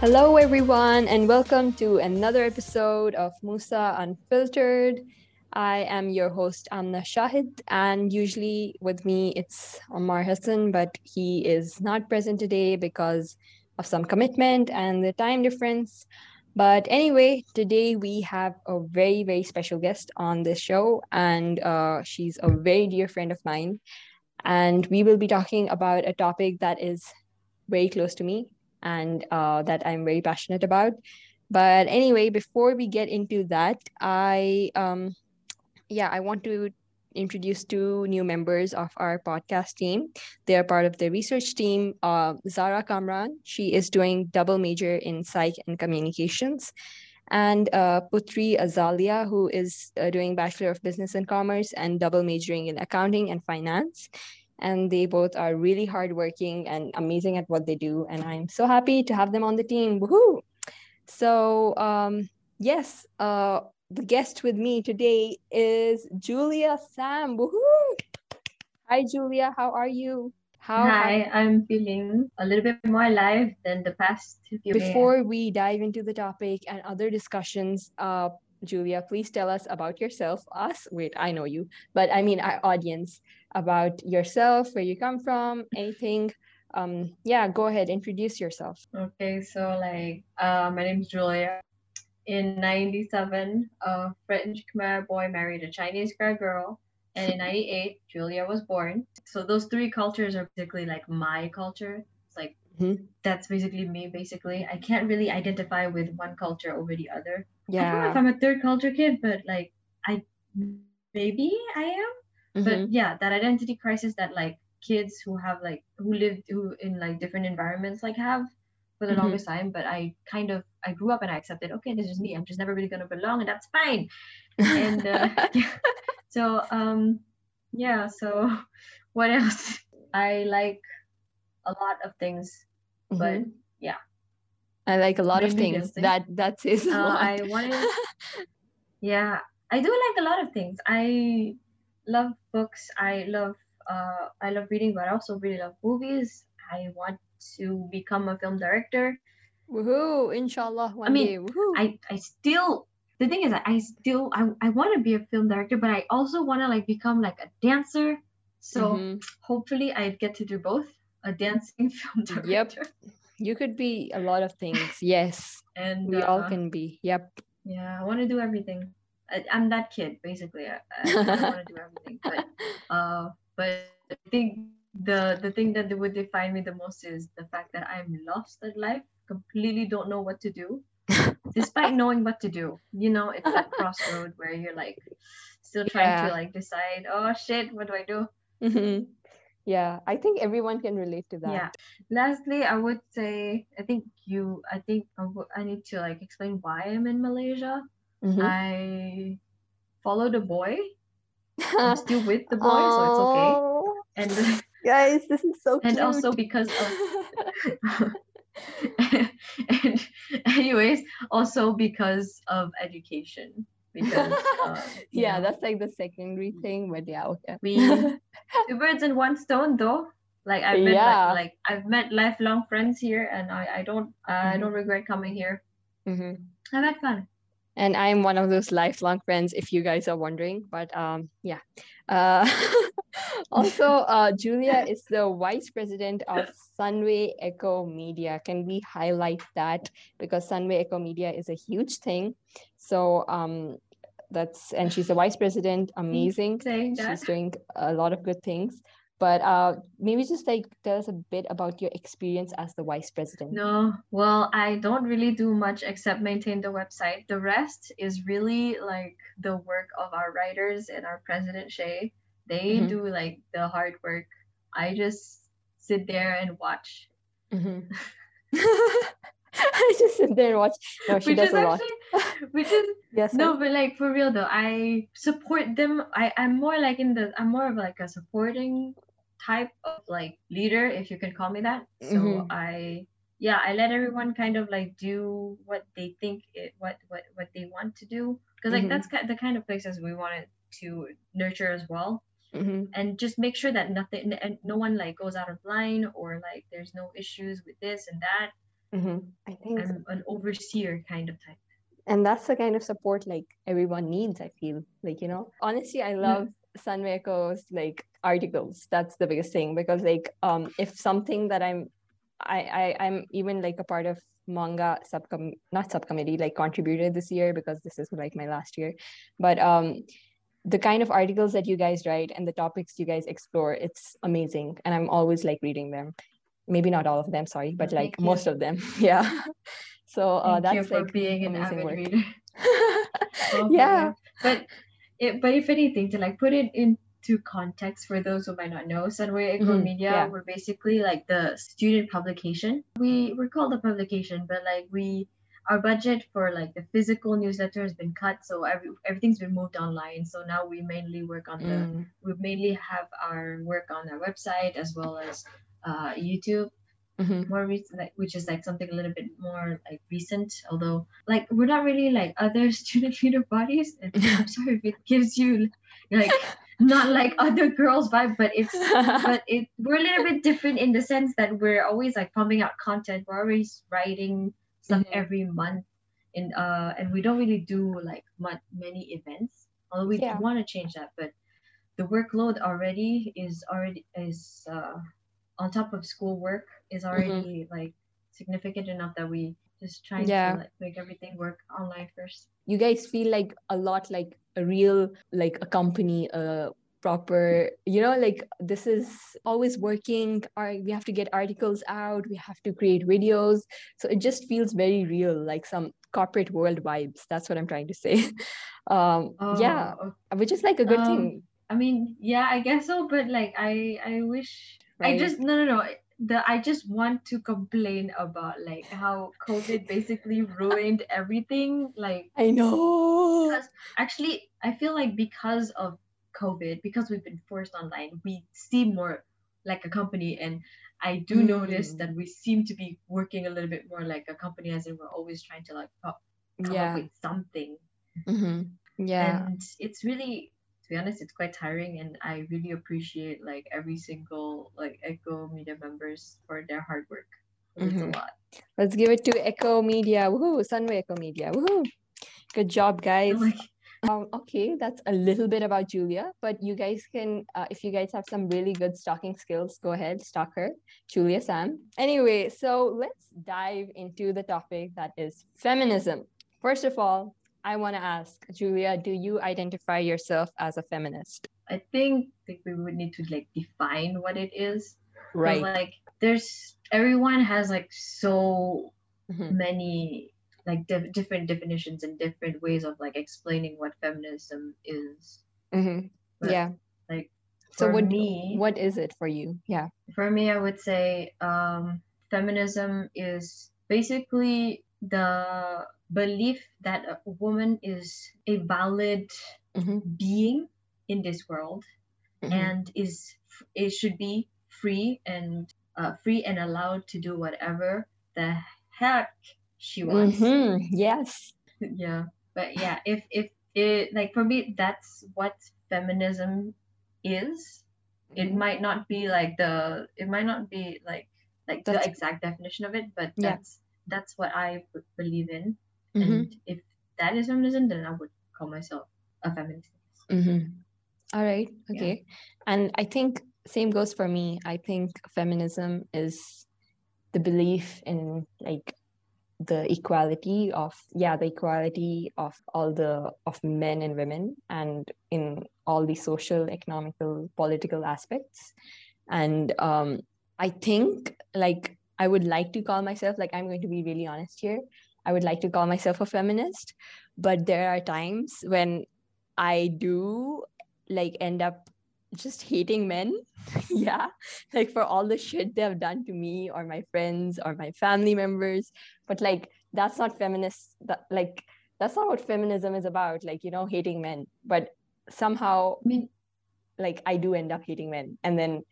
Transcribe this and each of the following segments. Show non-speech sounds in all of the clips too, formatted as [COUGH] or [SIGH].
Hello, everyone, and welcome to another episode of Musa Unfiltered. I am your host, Amna Shahid, and usually with me it's Omar Hassan, but he is not present today because of some commitment and the time difference. But anyway, today we have a very, very special guest on this show, and uh, she's a very dear friend of mine. And we will be talking about a topic that is very close to me and uh, that I'm very passionate about. But anyway, before we get into that, I um, yeah, I want to introduce two new members of our podcast team. They are part of the research team. Uh, Zara Kamran, she is doing double major in psych and communications. And uh, Putri Azalia, who is uh, doing Bachelor of Business and Commerce and double majoring in accounting and finance and they both are really hardworking and amazing at what they do. And I'm so happy to have them on the team. Woohoo! So, um, yes, uh, the guest with me today is Julia Sam. Woohoo! Hi, Julia. How are you? How Hi, I'm feeling a little bit more alive than the past few Before we dive into the topic and other discussions, uh, Julia, please tell us about yourself. Us, wait, I know you, but I mean our audience about yourself, where you come from, anything. Um, yeah, go ahead, introduce yourself. Okay, so like, uh, my name is Julia. In 97, a French Khmer boy married a Chinese girl. And in 98, Julia was born. So those three cultures are basically like my culture. It's like, mm-hmm. that's basically me, basically. I can't really identify with one culture over the other. Yeah. I don't know if I'm a third culture kid, but like, I maybe I am mm-hmm. but yeah that identity crisis that like kids who have like who lived who in like different environments like have for the mm-hmm. longest time but i kind of i grew up and i accepted okay this is me i'm just never really gonna belong and that's fine and uh, [LAUGHS] yeah. so um yeah so [LAUGHS] what else i like a lot of things mm-hmm. but yeah i like a lot Maybe of things that that's it uh, i wanted [LAUGHS] yeah i do like a lot of things i love books. I love uh, I love reading, but I also really love movies. I want to become a film director. Woohoo! Inshallah, one I mean, day. Woohoo! I I still the thing is I still I, I want to be a film director, but I also want to like become like a dancer. So mm-hmm. hopefully I get to do both a dancing [LAUGHS] film director. Yep. You could be a lot of things. Yes. And we uh, all can be. Yep. Yeah, I want to do everything. I, am that kid basically. I, I, want to do everything, but [LAUGHS] uh, but I think the the thing that would define me the most is the fact that I'm lost at life, completely don't know what to do, [LAUGHS] despite knowing what to do. You know, it's that crossroad where you're like still trying yeah. to like decide. Oh shit, what do I do? Mm-hmm. Yeah, I think everyone can relate to that. Yeah. Lastly, I would say I think you. I think I, w- I need to like explain why I'm in Malaysia Mm-hmm. I followed a boy. [LAUGHS] I'm still with the boy, so it's okay. And [LAUGHS] guys, this is so and also because of and [LAUGHS] anyways, also because of education. Because uh, yeah, know, that's like the secondary thing, but yeah, okay. We two birds in one stone though. Like I've met yeah. like, like I've met lifelong friends here and I, I don't uh, mm-hmm. I don't regret coming here. Mm-hmm. I've had fun and I'm one of those lifelong friends. If you guys are wondering, but um, yeah. Uh, [LAUGHS] also, uh, Julia is the vice president of Sunway Echo Media. Can we highlight that because Sunway Echo Media is a huge thing. So um, that's and she's the vice president. Amazing. She's doing a lot of good things but uh, maybe just like tell us a bit about your experience as the vice president. No, well, I don't really do much except maintain the website. The rest is really like the work of our writers and our president Shay. They mm-hmm. do like the hard work. I just sit there and watch. Mm-hmm. [LAUGHS] [LAUGHS] I just sit there and watch. No, she which does a actually, lot. [LAUGHS] which is yes. No, but like for real though, I support them. I I'm more like in the. I'm more of like a supporting type of like leader, if you can call me that. So mm-hmm. I yeah, I let everyone kind of like do what they think it what what what they want to do because like mm-hmm. that's the kind of places we wanted to nurture as well. Mm-hmm. And just make sure that nothing and no one like goes out of line or like there's no issues with this and that. hmm I think I'm an overseer kind of type. and that's the kind of support like everyone needs i feel like you know honestly i love Sunway Echo's like articles. That's the biggest thing because like um if something that i'm i, I i'm even like a part of manga subcom not subcommittee like contributed this year because this is like my last year. But um the kind of articles that you guys write and the topics you guys explore it's amazing. And i'm always like reading them. Maybe not all of them sorry but like thank you. most of them. [LAUGHS] Yeah. So uh, you that's like being an amazing avid work. reader. [LAUGHS] Well, yeah. But it, but if anything, to like put it into context for those who might not know, Sunway Echo Mhm, Media, yeah. we're basically like the student publication. We we're called a publication, but like we our budget for like the physical newsletter has been cut, so every, everything's been moved online. So now we mainly work on the Mm, we mainly have our work on our website as well as uh, YouTube mhm. more recent, like, which is like something a little bit more like recent. Although, like, we're not really like other [LAUGHS] student leader bodies. [LAUGHS] I'm sorry if it gives you like not like other girls vibe, but it's [LAUGHS] but it we're a little bit different in the sense that we're always like pumping out content. We're always writing stuff Mhm. every month, and uh, and we don't really do like much, many events. Although we Yeah. want to change that, but the workload already is already is uh, on top of school work is already like significant enough that we just trying Yeah. to like make everything work online first. you guys feel like a lot like a real like a company a proper you know like this is always working. Or we have to get articles out. We have to create videos. So it just feels very real like some corporate world vibes. That's what i'm trying to say. [LAUGHS] Um yeah Oh, which is like a good Um, thing I mean, yeah, I guess so, but like I I wish I just no no no the I just want to complain about like how COVID basically ruined everything. Like i know Because- actually I feel like because of COVID, because we've been forced online, we seem more like a company and I do notice Mm. that we seem to be working a little bit more like a company as in we're always trying to like co- come up yeah with something Mhm. yeah and it's really to be honest it's quite tiring and i really appreciate like every single like echo media members for their hard work. It's a lot. Let's give it to echo media. Woohoo sunway echo media. Woohoo. Good job guys. like Um, okay, that's a little bit about Julia, but you guys can, uh, if you guys have some really good stalking skills, go ahead, stalk her, Julia Sam. Anyway, so let's dive into the topic that is feminism. First of all, I want to ask Julia, do you identify yourself as a feminist? i think think we would need to like define what it is. Right. like there's everyone has like so Mhm. many like diff- different definitions and different ways of like explaining what feminism is Mhm. But, Yeah. like, so what me what is it for you? Yeah. for me, I would say um, feminism is basically the belief that a woman is a valid Mhm. being in this world Mhm. and is it should be free and uh, free and allowed to do whatever the heck she wants. Mhm. Yes. [LAUGHS] yeah, but yeah, if if it like for me, that's what feminism is it Mhm. might not be like the it might not be like like the exact definition of it but Yeah. that's that's what i b- believe in Mhm. and if that is feminism then i would call myself a feminist Mm-hmm. All right. Yeah. Okay. And I think same goes for me. I think feminism is the belief in like the equality of yeah the equality of all the of men and women and in all the social economical political aspects and um i think like i would like to call myself like i'm going to be really honest here i would like to call myself a feminist but there are times when i do like end up just hating men. [LAUGHS] Yeah like for all the shit they have done to me or my friends or my family members. But like that's not feminist that like that's not what feminism is about like you know hating men. But somehow like i do end up hating men. And then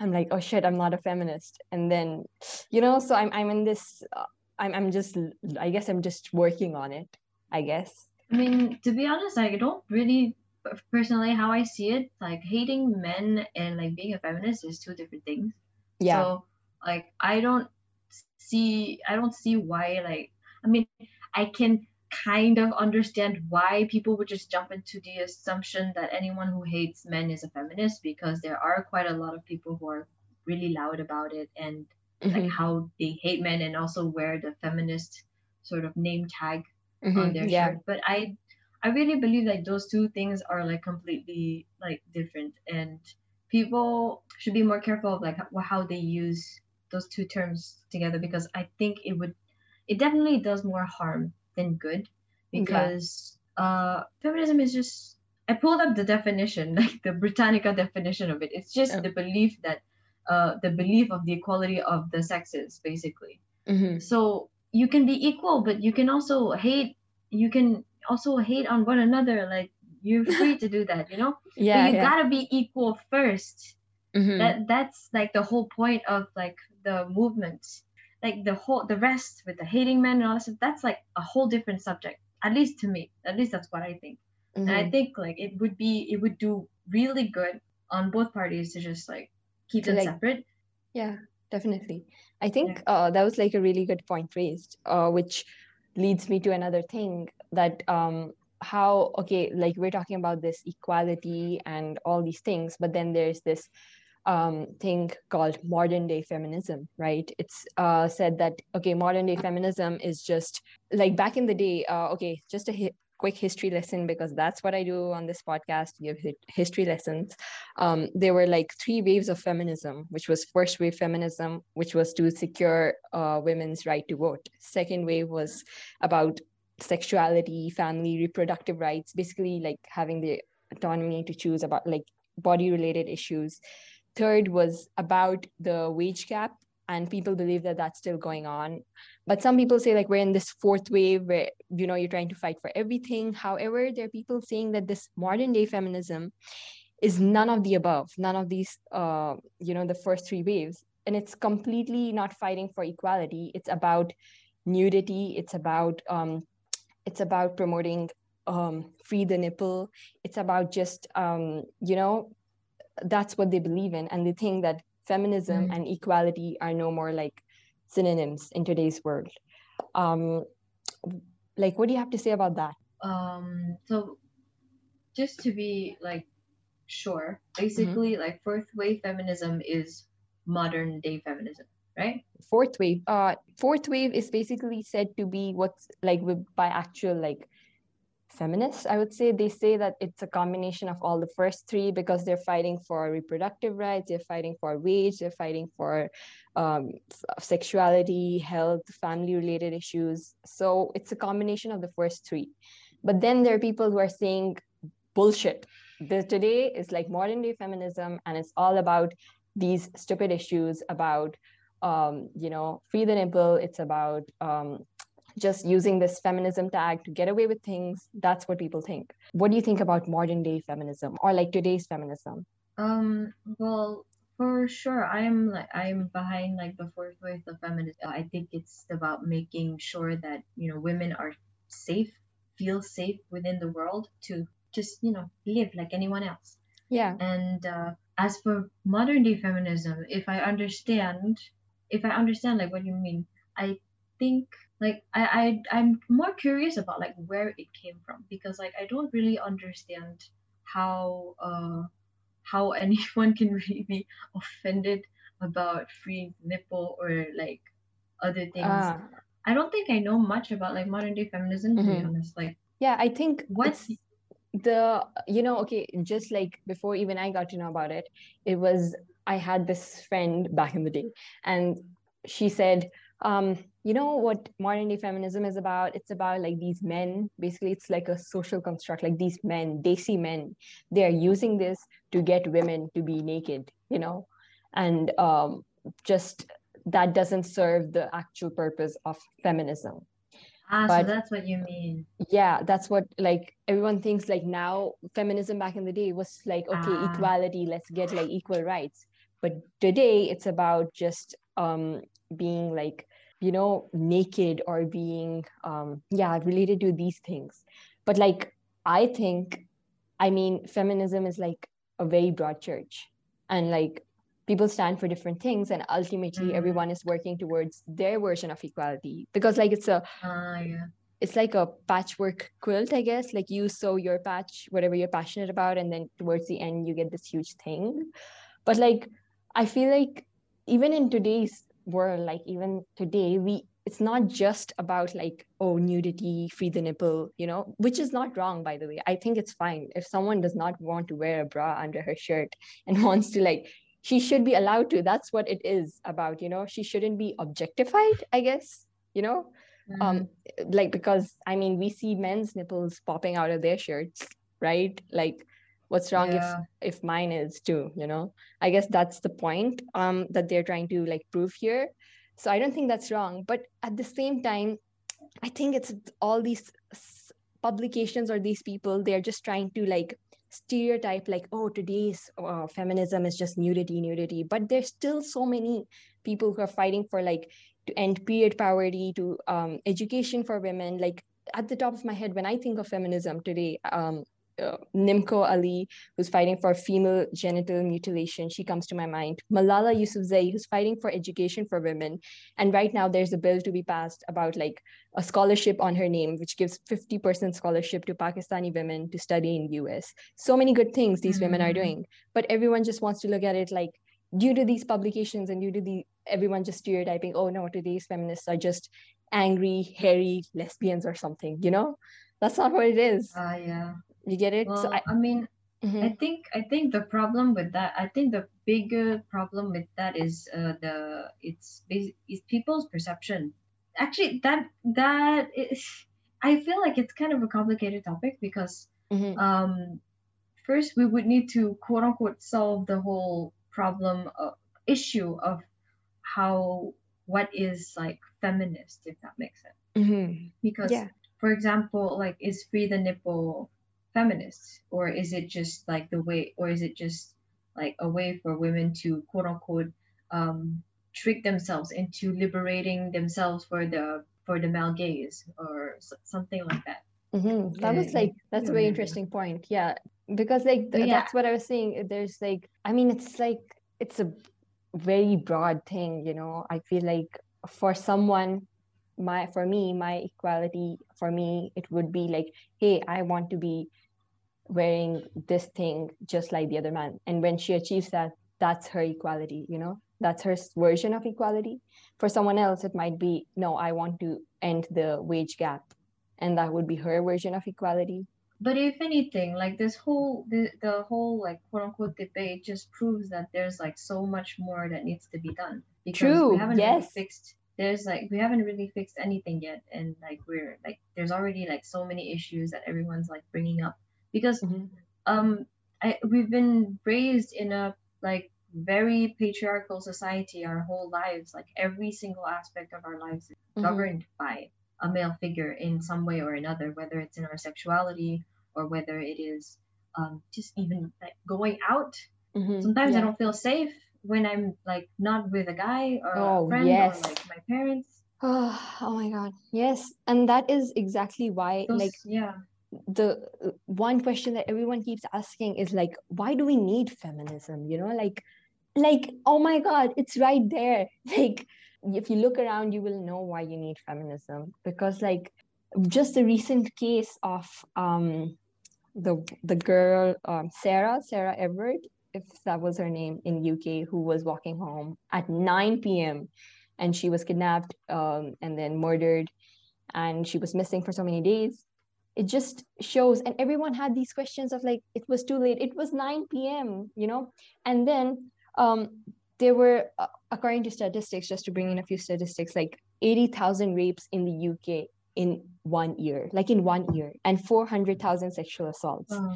i'm like oh shit i'm not a feminist. And then you know so i'm i'm in this uh, i'm i'm just i guess i'm just working on it i guess. I mean to be honest i don't really personally how i see it like hating men and like being a feminist is two different things. Yeah. So like i don't see I don't see why like I mean I can kind of understand why people would just jump into the assumption that anyone who hates men is a feminist because there are quite a lot of people who are really loud about it and mm-hmm. like how they hate men and also wear the feminist sort of name tag mm-hmm. on their yeah. shirt but i i really believe like those two things are like completely like different and people should be more careful of like how they use those two terms together because i think it would it definitely does more harm than good because yeah. uh, feminism is just I pulled up the definition, [LAUGHS] like the Britannica definition of it. It's just the belief that uh, the belief of the equality of the sexes, basically. Mm-hmm. So you can be equal, but you can also hate. You can also hate on one another. Like you're free to do that, you know. [LAUGHS] Yeah. But you yeah. gotta be equal 1st mm-hmm. That that's like the whole point of like the movement like the whole the rest with the hating men and all that stuff that's like a whole different subject at least to me at least that's what i think mm-hmm. and i mm-hmm. think like it would be it would do really good on both parties to just like keep them like, separate yeah definitely i think yeah. uh, that was like a really good point raised uh, which leads me to another thing that um how okay like we're talking about this equality and all these things but then there's this um, thing called modern day feminism, right? It's uh, said that, okay, modern day feminism is just like back in the day, uh, okay, just a quick history lesson because that's what I do on this podcast, give history lessons. Um, there were like three waves of feminism, which was first wave feminism, which was to secure uh, women's right to vote. Second wave was about sexuality, family, reproductive rights, basically like having the autonomy to choose about like body related issues third was about the wage gap and people believe that that's still going on. But some people say like we're in this fourth wave where you know you're trying to fight for everything. However there are people saying that this modern day feminism is none of the above none of these uh, you know the first three waves. And it's completely not fighting for equality. It's about nudity. It's about um, it's about promoting um, free the nipple. It's about just um, you know that's what they believe in. And they think that feminism mm. and equality are no more like synonyms in today's world um like what do you have to say about that um so just to be like sure basically mm-hmm. like fourth wave feminism is modern day feminism right fourth wave uh fourth wave is basically said to be what's like by actual like feminists i would say. They say that it's a combination of all the first three because they're fighting for reproductive rights they're fighting for wage they're fighting for um, sexuality health family related issues. So it's a combination of the first three. But then there are people who are saying bullshit. Today is like modern day feminism and it's all about these stupid issues about um, you know free the nipple. It's about um, just using this feminism tag to get away with things. That's what people think. What do you think about modern day feminism or like today's feminism? Um, well, for sure, I'm like I'm behind like the fourth wave of feminism. I think it's about making sure that you know women are safe, feel safe within the world to just you know live like anyone else. Yeah. And uh, as for modern day feminism, if I understand, if I understand like what you mean, I think like I, I i'm more curious about like where it came from because like i don't really understand how uh how [LAUGHS] anyone can really be offended about free nipple or like other things. Uh, i don't think i know much about like modern day feminism to mm-hmm. be honest. Like yeah i think what's the you know okay just like before even i got to know about it it was i had this friend back in the day and she said um, you know what modern day feminism is about? It's about like these men. Basically, it's like a social construct. Like these men, they see men. They are using this to get women to be naked. You know, and um, just that doesn't serve the actual purpose of feminism. Ah, but, so that's what you mean. Yeah, that's what like everyone thinks like now feminism back in the day was like okay, ah. equality, let's get like equal rights. But today it's about just um being like you know naked or being um yeah related to these things. But like i think i mean feminism is like a very broad church. And like people stand for different things and ultimately Mhm. everyone is working towards their version of equality. Because like it's a Ah, yeah. it's like a patchwork quilt i guess. Like you sew your patch whatever you're passionate about and then towards the end you get this huge thing. But like i feel like even in today's world like even today we it's not just about like oh nudity free the nipple you know which is not wrong by the way. I think it's fine. If someone does not want to wear a bra under her shirt and [LAUGHS] wants to like she should be allowed to. That's what it is about you know? She shouldn't be objectified i guess you know? Mhm. um like because i mean we see men's nipples popping out of their shirts right? Like what's wrong Yeah. if if mine is too you know? I guess that's the point um that they're trying to like prove here. So i don't think that's wrong but at the same time i think it's all these publications or these people they're just trying to like stereotype like oh today's uh, feminism is just nudity nudity but there's still so many people who are fighting for like to end period poverty to um, education for women. Like at the top of my head when i think of feminism today um, uh, Nimko Ali, who's fighting for female genital mutilation, she comes to my mind. Malala Yousafzai, who's fighting for education for women, and right now there's a bill to be passed about like a scholarship on her name, which gives 50% scholarship to Pakistani women to study in US. So many good things these women are Mhm. doing, but everyone just wants to look at it like due to these publications and due to the everyone just stereotyping, oh no, today's feminists are just angry, hairy lesbians or something, you know? That's not what it is. Ah, yeah. You get it? Well, so I, I mean, Mhm. I think I think the problem with that, I think the bigger problem with that is uh, the it's is people's perception. Actually, that that is, I feel like it's kind of a complicated topic because Mhm. um, first we would need to quote unquote solve the whole problem of, issue of how what is like feminist if that makes sense Mhm. because Yeah. for example like is free the nipple feminist or is it just like the way or is it just like a way for women to quote unquote um trick themselves into liberating themselves for the for the male gaze or something like that hmm That was like that's a very interesting point. Yeah, because like yeah. that's what I was saying. There's like I mean, it's like it's a very broad thing. You know, I feel like for someone, my for me, my equality for me, it would be like, hey, I want to be wearing this thing just like the other man, and when she achieves that, that's her equality. You know, that's her version of equality. For someone else, it might be no, I want to end the wage gap and that would be her version of equality. But if anything, like this whole the, the whole like quote unquote debate just proves that there's like so much more that needs to be done because True, we haven't really fixed there's like we haven't really fixed anything yet and like we're like there's already like so many issues that everyone's like bringing up because Mhm. um I we've been raised in a like very patriarchal society our whole lives like every single aspect of our lives is Mhm. governed by a male figure in some way or another whether it's in our sexuality or whether it is um just even like going out Mhm. sometimes i don't feel safe when i'm like not with a guy or Oh, a friend yes. or like my parents Oh, [SIGHS] oh my God. Yes. And that is exactly why, Those, like, yeah the uh, one question that everyone keeps asking is like why do we need feminism you know like like oh my god it's right there [LAUGHS] like if you look around you will know why you need feminism because like just the recent case of um the the girl um sarah sarah Everard if that was her name in uk who was walking home at 9 p.m and she was kidnapped um, and then murdered and she was missing for so many days. It just shows and everyone had these questions of like it was too late. It was 9 p.m you know? And then um there were uh, according to statistics just to bring in a few statistics like 80,000 rapes in the UK in one year like in one year and 400,000 sexual assaults. Oh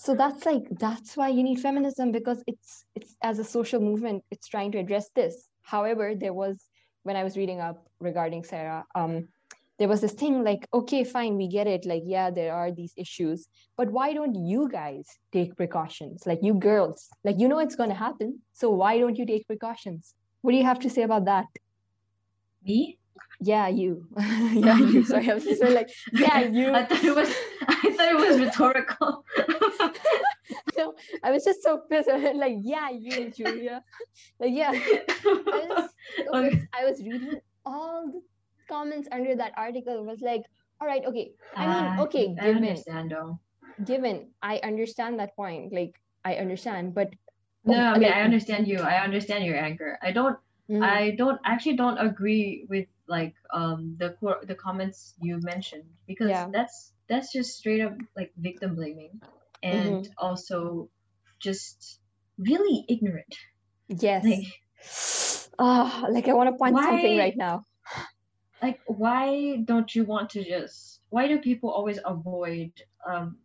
so that's like that's why you need feminism because it's it's as a social movement it's trying to address this. However there was when i was reading up regarding sarah um there was this thing like okay fine we get it. Like yeah there are these issues but why don't you guys take precautions? Like you girls like you know it's going to happen so why don't you take precautions? What do you have to say about that? Me? Yeah you. [LAUGHS] Yeah you. [LAUGHS] Sorry i was just like yeah [LAUGHS] you. i thought it was i thought it was rhetorical no, [LAUGHS] I was just so pissed. Like, yeah, you, Julia. like, yeah. I was, [LAUGHS] I was reading all the comments under that article. It was like, all right, okay. I mean, Uh, okay, I given, understand though. given, I understand that point. Like, I understand, but No, I mean I understand you. I understand your anger. I don't Mhm. I don't actually don't agree with like um the the comments you mentioned because Yeah. that's that's just straight up like victim blaming and Mm-hmm. also just really ignorant. yes. Like [SIGHS] Ah, like I want to punch something right now. [SIGHS] like why don't you want to just why do people always avoid um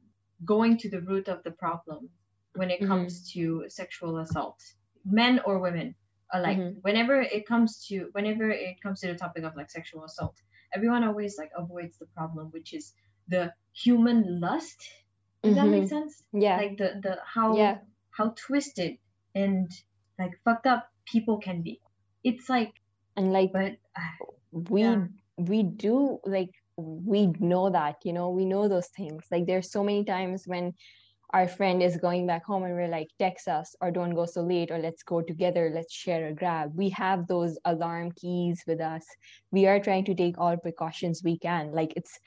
going to the root of the problem when it Mhm. comes to sexual assault men or women alike Mhm. whenever it comes to whenever it comes to the topic of like sexual assault everyone always like avoids the problem which is the human lust does that make Mhm. sense Yeah. like the the how yeah. how twisted and like fucked up people can be it's like And like but uh, we Yeah. we do like we know that you know we know those things like there's so many times when our friend is going back home and we're like text us or don't go so late or let's go together let's share a grab we have those alarm keys with us we are trying to take all precautions we can like it's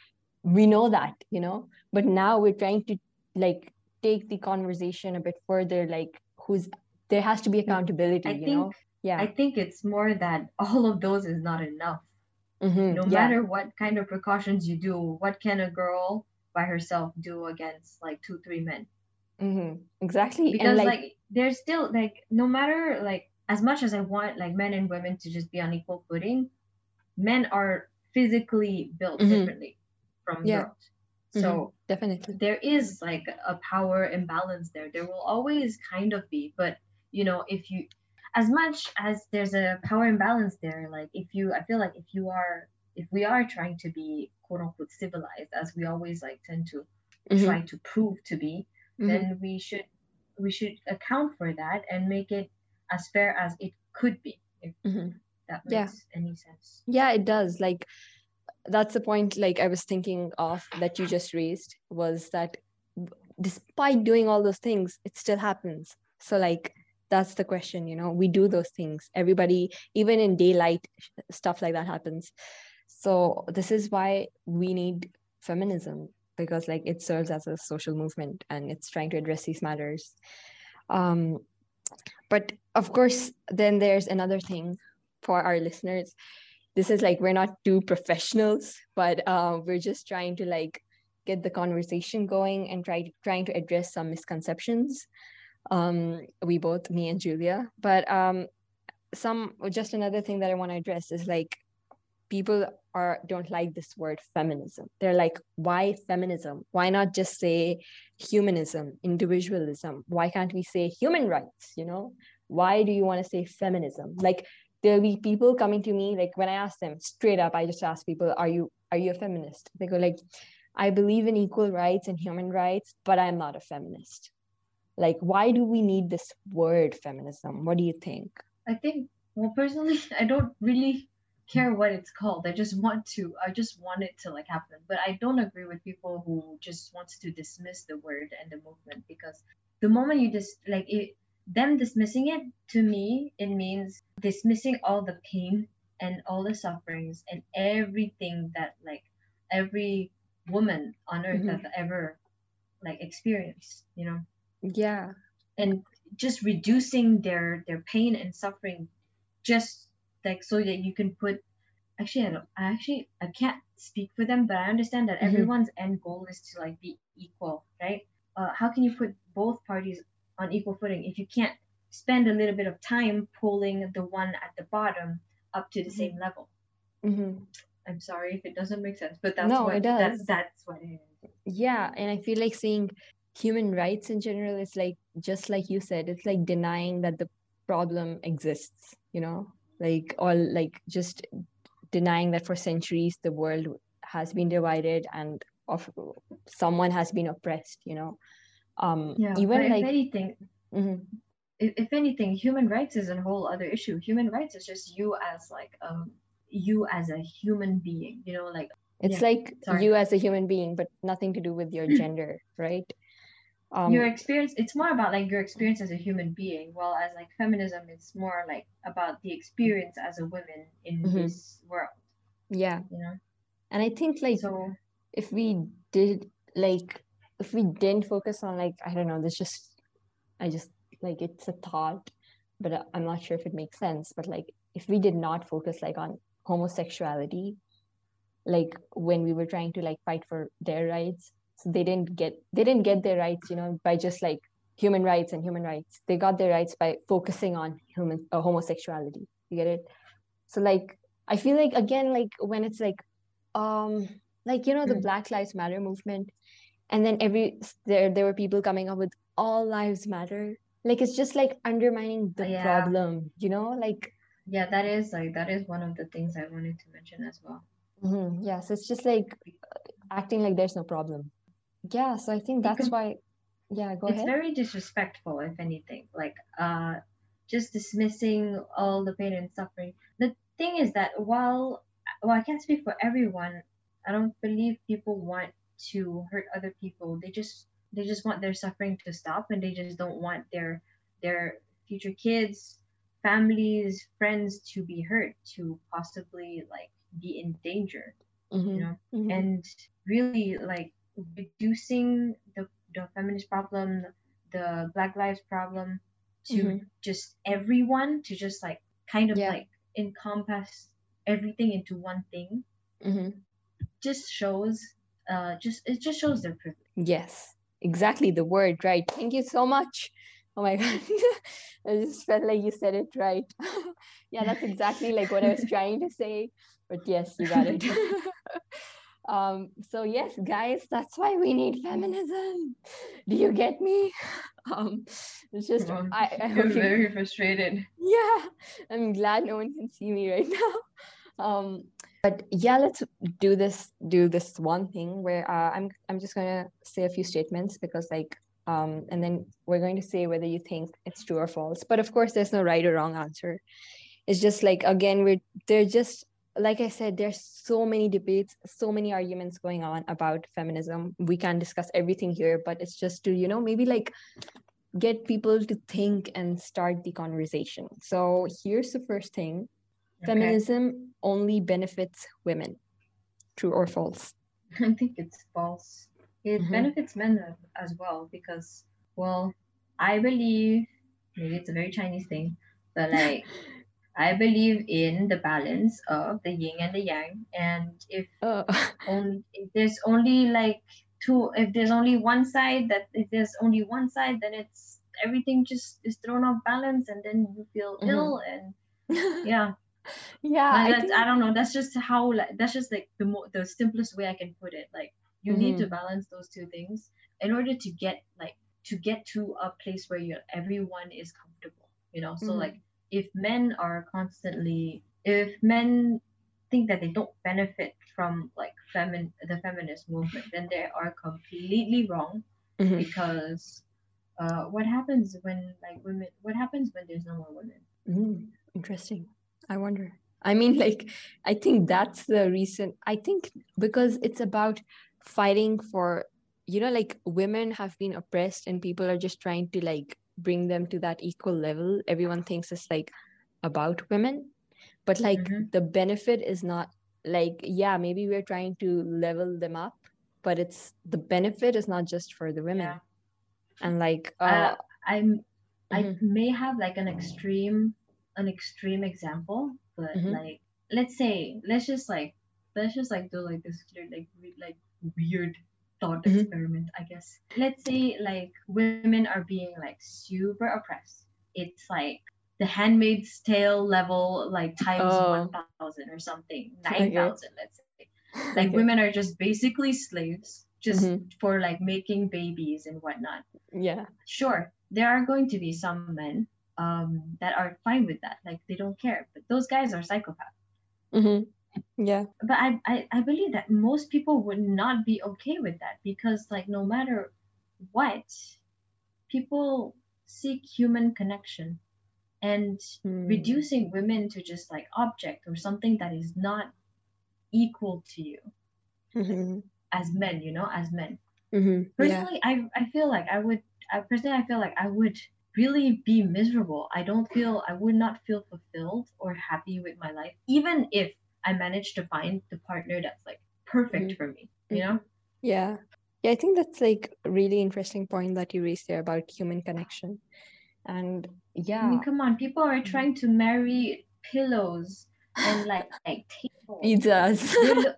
we know that you know but now we're trying to like take the conversation a bit further like who's there has to be accountability I you think know yeah I think it's more that [LAUGHS] all of those is not enough. Mhm, No yeah. matter what kind of precautions you do, what can a girl by herself do against like two, three men? Mhm, exactly Because and like, there's still like no matter like as much as I want like men and women to just be on equal footing, men are physically built Mhm. differently from Yeah. girls. So definitely there is like a power imbalance there. There will always kind of be, but you know, if you, as much as there's a power imbalance there, like if you, I feel like if you are, if we are trying to be quote unquote civilized, as we always like tend to Mhm, try to prove to be, mhm. then we should, we should account for that and make it as fair as it could be, if Mhm. that Yeah. makes any sense. yeah it does like that's the point like i was thinking of that you just raised was that despite doing all those things it still happens. So like that's the question you know we do those things. Everybody even in daylight stuff like that happens. So this is why we need feminism because like it serves as a social movement and it's trying to address these matters. Um but of course then there's another thing for our listeners this is like we're not two professionals but uh, we're just trying to like get the conversation going and try trying to address some misconceptions um we both me and julia. But um some just another thing that i want to address is like people are don't like this word feminism. They're like why feminism? Why not just say humanism individualism? Why can't we say human rights you know? Why do you want to say feminism? Like there'll be people coming to me like when i ask them straight up i just ask people are you are you a feminist they go like i believe in equal rights and human rights but i'm not a feminist like why do we need this word feminism what do you think I think, well, personally, [LAUGHS] I don't really care what it's called. I just want to, I just want it to like happen. But I don't agree with people who just wants to dismiss the word and the movement because the moment you just like it, them dismissing it to me, it means dismissing all the pain and all the sufferings and everything that like every woman on earth Mhm. has ever like experienced, you know yeah and just reducing their their pain and suffering just like so that you can put actually I don't I actually I can't speak for them but I understand that Mhm. everyone's end goal is to like be equal right uh, how can you put both parties on equal footing if you can't spend a little bit of time pulling the one at the bottom up to the Mhm. same level Mhm. I'm sorry if it doesn't make sense but that's No, what it that's does. that's what it is yeah and i feel like saying human rights in general is like just like you said it's like denying that the problem exists you know like all like just denying that for centuries the world has been divided and of someone has been oppressed you know um yeah even if like anything mhm, if, if anything, human rights is a whole other issue. Human rights is just you as like um you as a human being. You know, like it's Yeah, like sorry. you as a human being but nothing to do with your [LAUGHS] gender right um, your experience it's more about like your experience as a human being while as like feminism it's more like about the experience as a woman in Mhm. this world yeah you know and i think like so if we did like if we didn't focus on like i don't know this just i just like it's a thought but I- i'm not sure if it makes sense but like if we did not focus like on homosexuality like when we were trying to like fight for their rights so they didn't get they didn't get their rights you know by just like human rights and human rights. They got their rights by focusing on human uh, homosexuality. You get it? So like i feel like again like when it's like um like you know the Mm. black lives matter movement and then every there there were people coming up with all lives matter. Like it's just like undermining the Yeah. problem you know? Like yeah that is like that is one of the things i wanted to mention as well. Mhm, yeah so it's just like acting like there's no problem. Yeah so i think that's Because- why yeah go it's ahead. very disrespectful if anything. Like uh just dismissing all the pain and suffering. The thing is that while well i can't speak for everyone i don't believe people want to hurt other people they just they just want their suffering to stop and they just don't want their their future kids families friends to be hurt to possibly like be in danger Mhm, you know mhm. and really like reducing the, the feminist problem the black lives problem to Mhm. just everyone to just like kind of Yeah. like encompass everything into one thing Mhm. just shows uh just it just shows their privilege Yes, exactly the word, right? Thank you so much. Oh my [LAUGHS] God. I just felt like you said it right. [LAUGHS] yeah, that's exactly like what I was trying to say. But yes, you got it. [LAUGHS] um, so yes, guys, that's why we need feminism. Do you get me? Um, it's just Well, I, I i'm hope you very frustrated yeah i'm glad no one can see me right now um but yeah let's do this do this one thing where uh, i'm i'm just gonna say a few statements because like um and then we're going to say whether you think it's true or false. But of course there's no right or wrong answer. It's just like again we're they're just like i said there's so many debates so many arguments going on about feminism. We can't discuss everything here but it's just to you know maybe like get people to think and start the conversation. So here's the first thing Okay. feminism only benefits women. True or false? [LAUGHS] I think it's false. It Mhm. benefits men as well because, well, I believe maybe it's a very Chinese thing, but like [LAUGHS] I believe in the balance of the yin and the yang. And if Uh, [LAUGHS] only if there's only like two, if there's only one side that if there's only one side, then it's everything just is thrown off balance, and then you feel Mhm. ill and yeah. Yeah, I think, I don't know. That's just how like that's just like the mo- the simplest way I can put it. Like you need Mm-hmm. to balance those two things in order to get like to get to a place where you everyone is comfortable. You know, so Mhm. like if men are constantly if men think that they don't benefit from like femin the feminist movement, then they are completely wrong Mhm. because uh, what happens when like women? What happens when there's no more women? Mm, interesting. I wonder. I mean, [LAUGHS] like, I think that's the reason. I think because it's about fighting for, you know, like women have been oppressed and people are just trying to like bring them to that equal level. Everyone thinks it's like about women, but like Mhm. the benefit is not like, yeah, maybe we're trying to level them up, but it's the benefit is not just for the women. Yeah. And like, uh, Uh, I'm I Mhm. may have like an extreme an extreme example, but Mhm. like let's say let's just like let's just like do like this like re- like weird thought Mhm. experiment, I guess. Let's say like women are being like super oppressed. It's like the Handmaid's Tale level like times Oh. one thousand or something, [LAUGHS] Okay. nine thousand, let's say. [LAUGHS] Like okay. women are just basically slaves, just Mhm. for like making babies and whatnot yeah. sure there are going to be some men um, that are fine with that like they don't care but those guys are psychopaths hmm Yeah. but I, I i believe that most people would not be okay with that because like no matter what people seek human connection and Mm. reducing women to just like object or something that is not equal to you Mhm. as men you know as men Mm-hmm. Yeah. Personally, I I feel like I would. I personally, I feel like I would really be miserable. I don't feel. I would not feel fulfilled or happy with my life, even if I managed to find the partner that's like perfect Mhm. for me. You know? Yeah. Yeah, I think that's like a really interesting point that you raised there about human connection. And I yeah, mean, come on, people are Mhm. trying to marry pillows and like [LAUGHS] like tables. pizzas. [LAUGHS] They're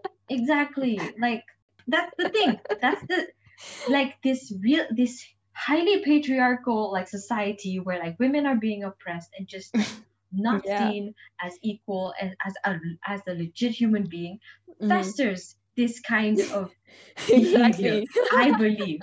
[LAUGHS] exactly like that's the thing that's the like this real this highly patriarchal like society where like women are being oppressed and just [LAUGHS] not Yeah. seen as equal and as a as a legit human being Mhm. festers this kind [LAUGHS] of behavior. I believe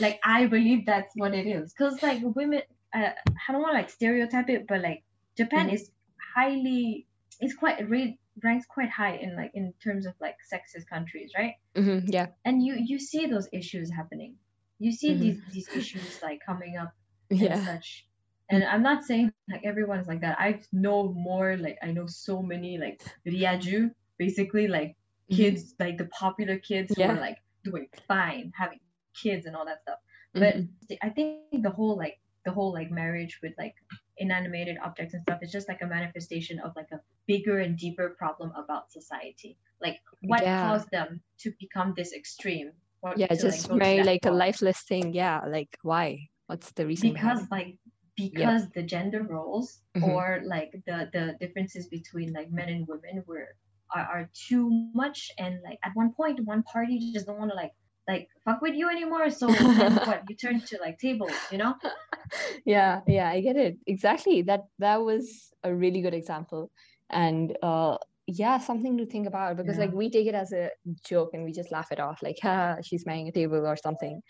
like i believe that's what it is because like women uh, i don't want to like stereotype it but like japan Mhm. is highly it's quite it rate, ranks quite high in like in terms of like sexist countries right Mm-hmm, Yeah. and you you see those issues happening you see Mhm. these these issues like coming up [LAUGHS] and Yeah. such and i'm not saying like everyone's like that i know more like i know so many like riaju basically like Mhm. kids like the popular kids who Yeah. are like doing fine having kids and all that stuff but Mhm. i think the whole like the whole like marriage with like inanimated objects and stuff is just like a manifestation of like a bigger and deeper problem about society like what Yeah. caused them to become this extreme or Yeah, just go to marry that like a lifeless thing. Yeah, like why? What's the reason? because like because the gender roles Mhm. or like the the differences between like men and women were are, are too much and like at one point one party just don't want to like like fuck with you anymore so [LAUGHS] what you turn to like tables you know yeah yeah i get it exactly that that was a really good example and uh yeah something to think about because Yeah. like we take it as a joke and we just laugh it off like ha she's marrying a table or something.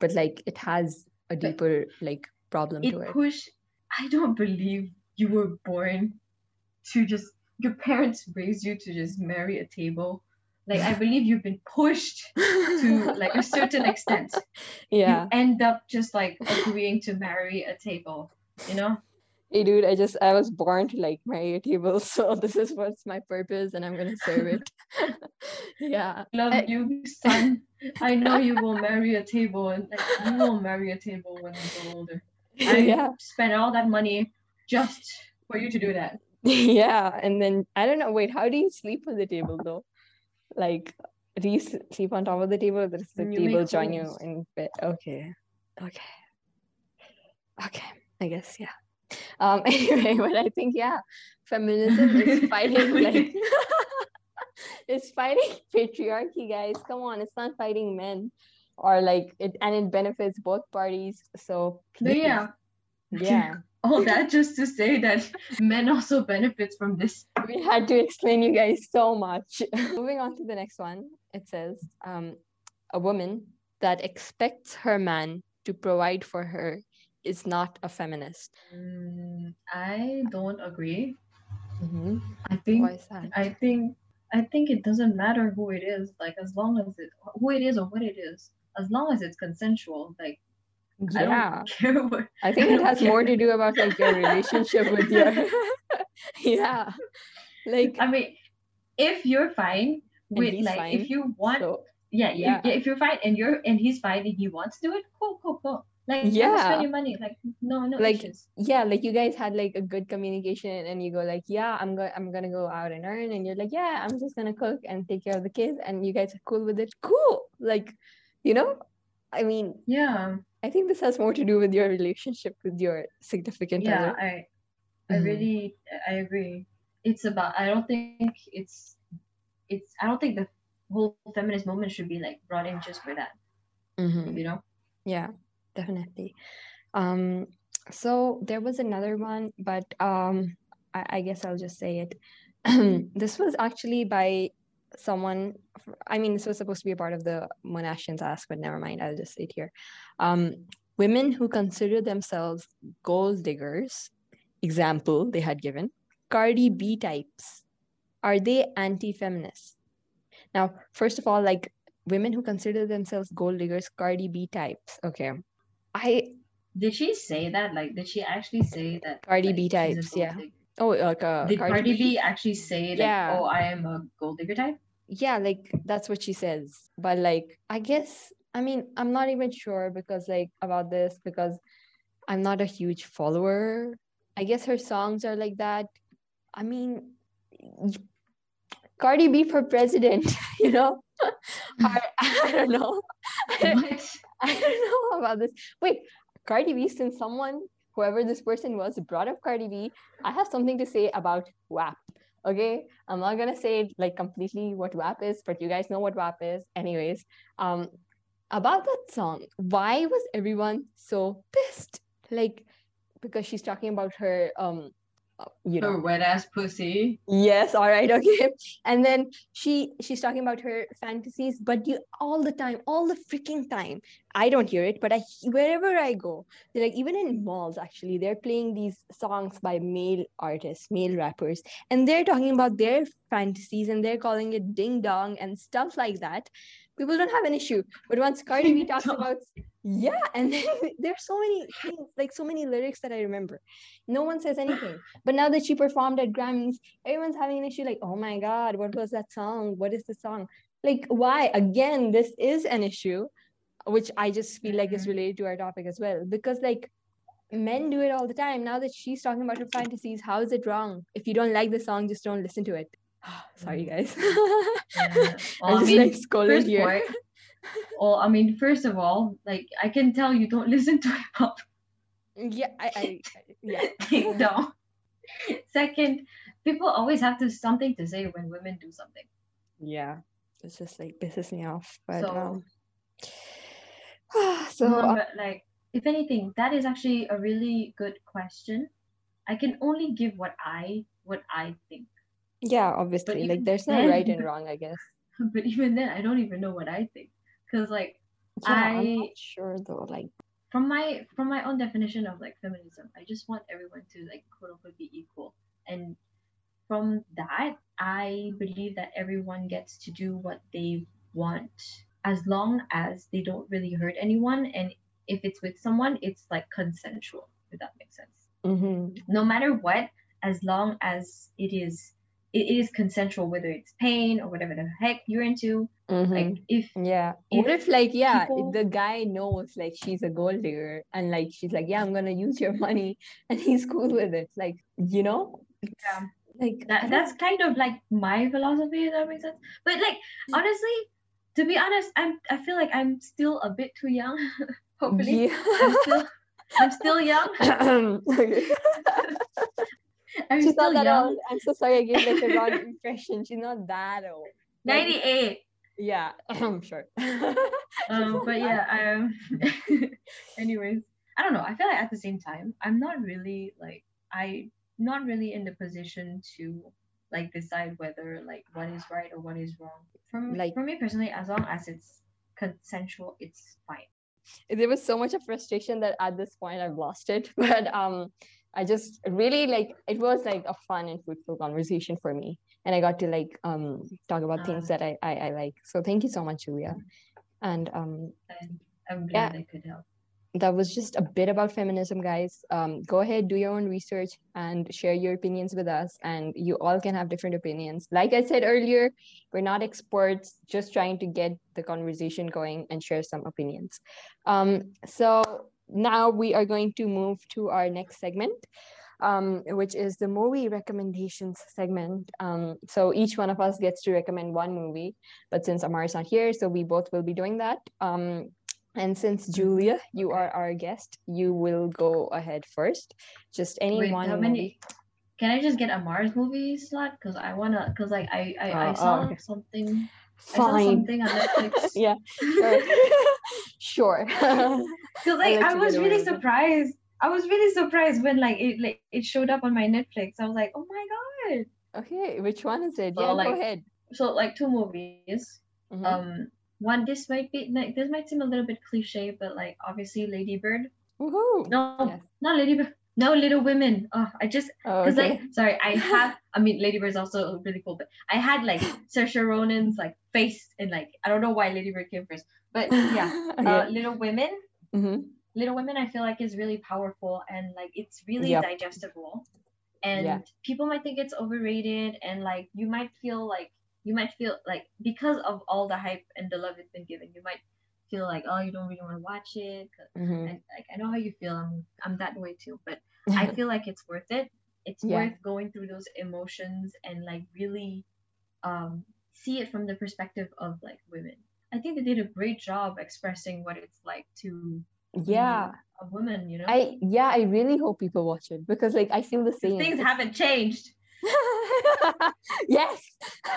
But like it has a deeper like problem it to it. push i don't believe you were born to just your parents raised you to just marry a table. Like i [LAUGHS] believe you've been pushed to like a certain extent. [LAUGHS] Yeah. You end up just like agreeing to marry a table you know hey dude i just i was born to like marry a table [LAUGHS] so this is what's my purpose and i'm gonna serve it. [LAUGHS] Yeah. Love I- you son. [LAUGHS] I know you will marry a table and like, you will marry a table when you grow older. I yeah. spent all that money just for you to do that. Yeah and then i don't know wait how do you sleep on the table though? Like do you sleep on top of the table or does the you table join you in bed? Okay okay okay i guess yeah um [LAUGHS] anyway but i think yeah feminism is [LAUGHS] fighting [LAUGHS] like it's fighting patriarchy guys. Come on it's not fighting men or like it and it benefits both parties so please, yeah. Yeah. All that just to say that men also benefits from this. We had to explain you guys so much. Moving on to the next one, it says um, a woman that expects her man to provide for her is not a feminist. Mm, i don't agree Mm-hmm. i think Why is that? i think i think it doesn't matter who it is like as long as it who it is or what it is as long as it's consensual like i yeah, don't care [LAUGHS] what I think I it has more to do about like your relationship with your. [LAUGHS] [LAUGHS] yeah, like I mean, if you're fine with like fine, if you want, so yeah, yeah. If, if you're fine and you're and he's fine and he wants to do it, cool, cool, cool. Like yeah, Yeah. spend your money. Like no, no Like, issues. yeah like you guys had like a good communication and you go like yeah i'm gonna, i'm gonna go out and earn and you're like yeah i'm just gonna cook and take care of the kids and you guys are cool with it cool like you know i mean Yeah, i think this has more to do with your relationship with your significant yeah. other I I Mhm. really I agree. It's about. I don't think it's it's. I don't think the whole feminist movement should be like brought in just for that. Mhm. You know. yeah definitely. Um so there was another one but um i, I guess i'll just say it. [CLEARS THROAT] This was actually by someone i mean this was supposed to be a part of the monashians ask but never mind i'll just say it here. Um women who consider themselves gold diggers example they had given cardi b types are they anti-feminist? Now first of all like women who consider themselves gold diggers cardi b types okay i Did she say that? Like, did she actually say that? Cardi like, B types, yeah. digger? oh like uh, Did Cardi, Cardi B, B actually say like, Yeah. "Oh, I am a gold digger type"? yeah, like that's what she says. But like, I guess, I mean, I'm not even sure because like about this because I'm not a huge follower. I guess her songs are like that. I mean, Cardi B for president, [LAUGHS] you know? [LAUGHS] I, I don't know. I, [LAUGHS] I don't know about this. Wait, Cardi B, since someone, whoever this person was, brought up Cardi B, I have something to say about WAP. Okay, I'm not gonna say like completely what WAP is, but you guys know what WAP is. Anyways, um, about that song, why was everyone so pissed? Like, because she's talking about her um you know. Her wet ass pussy. yes all right [LAUGHS] okay. And then she she's talking about her fantasies but you all the time all the freaking time i don't hear it but i wherever i go they're like even in malls actually they're playing these songs by male artists male rappers and they're talking about their fantasies and they're calling it ding dong and stuff like that. People don't have an issue but once cardi b talks about yeah and then [LAUGHS] there's so many things like so many lyrics that i remember. No one says anything. [SIGHS] But now that she performed at grammys everyone's having an issue like oh my god what was that song? What is the song? Like why? Again this is an issue which i just feel like is Mhm. related to our topic as well. Because like men do it all the time. Now that she's talking about her fantasies how is it wrong? If you don't like the song just don't listen to it. [SIGHS] Sorry guys. [LAUGHS] Yeah. Well, i'm I just mean, like first here. point, [LAUGHS] well, I mean, first of all, like I can tell you don't [LAUGHS] listen to hip hop. yeah I, I yeah [LAUGHS] dong. Second, people always have to something to say when women do something. yeah it's just like pisses me off but So- um [SIGHS] so No, uh, but like, if anything, that is actually a really good question. I can only give what I what I think, yeah obviously like there's no then- right and [LAUGHS] wrong i guess but even then, I don't even know what I think, because like yeah i'm not sure though like from my from my own definition of like feminism, I just want everyone to like quote unquote be equal. And from that, I believe that everyone gets to do what they want as long as they don't really hurt anyone. And if it's with someone, it's like consensual, if that makes sense. mhm. No matter what, as long as it is it is consensual, whether it's pain or whatever the heck you're into. Mhm. Like if Yeah. if what if like yeah, if people- the guy knows like she's a gold digger and like she's like, Yeah, I'm gonna use your money [LAUGHS] and he's cool with it. Like, you know? Yeah. Like that that's kind of like my philosophy if that makes sense but like honestly to be honest i'm i feel like i'm still a bit too young [LAUGHS] hopefully i'm still i'm still young [LAUGHS] i'm She's still not that young old. I'm so sorry I gave like the wrong impression. She's not that old. Like, 98 yeah, [LAUGHS] I'm sure. [LAUGHS] um but yeah um [LAUGHS] anyways i don't know i feel like at the same time i'm not really like i not really in the position to like decide whether like what is right or what is wrong from Like- for me personally as long as it's consensual it's fine there was so much of frustration that at this point I've lost it. But um I just really like it was like a fun and fruitful conversation for me. And I got to like um talk about things Ah. that I, I I like. So thank you so much, Julia. And um i'm glad Yeah. i could help that was just a bit about feminism, guys. Um, go ahead, do your own research and share your opinions with us. And you all can have different opinions. Like I said earlier, we're not experts, just trying to get the conversation going and share some opinions. Um, so now we are going to move to our next segment. Um, which is the movie recommendations segment. Um, so each one of us gets to recommend one movie, but since Amar's not here, so we both will be doing that. Um, and since Julia, you are our guest, you will go ahead first. Just any Wait, one how movie. many? Can I just get a Mars movie slot? Cause I wanna, cause like I I, Oh, I oh, saw okay. something. I saw Fine. something on Netflix. [LAUGHS] yeah, sure. [LAUGHS] [LAUGHS] Cause like I was really surprised. I was really surprised when like it like it showed up on my Netflix. I was like, oh my god. okay, which one is it? So, yeah, like, go ahead. So like two movies. Mhm. Um, one this might be like this might seem a little bit cliche, but like obviously Lady Bird. Woohoo. No, Yes. not Lady Bird. No, Little Women. Oh, I just Oh, Because okay. like, sorry, I [LAUGHS] have. I mean, Lady Bird's also really cool, but I had like [LAUGHS] Saoirse Ronan's like face and like I don't know why Lady Bird came first, but yeah, [LAUGHS] uh. Little Women. Mhm. Little Women, I feel like is really powerful and like it's really Yep. digestible, and Yeah. people might think it's overrated and like you might feel like you might feel like because of all the hype and the love it's been given, you might feel like oh you don't really want to watch it. Mhm. I, like I know how you feel. I'm I'm that way too, but [LAUGHS] I feel like it's worth it. It's Yeah. worth going through those emotions and like really um see it from the perspective of like women. I think they did a great job expressing what it's like to yeah. a woman, you know. I yeah, I really hope people watch it because like I feel the same. Things haven't changed. [LAUGHS] yes [LAUGHS]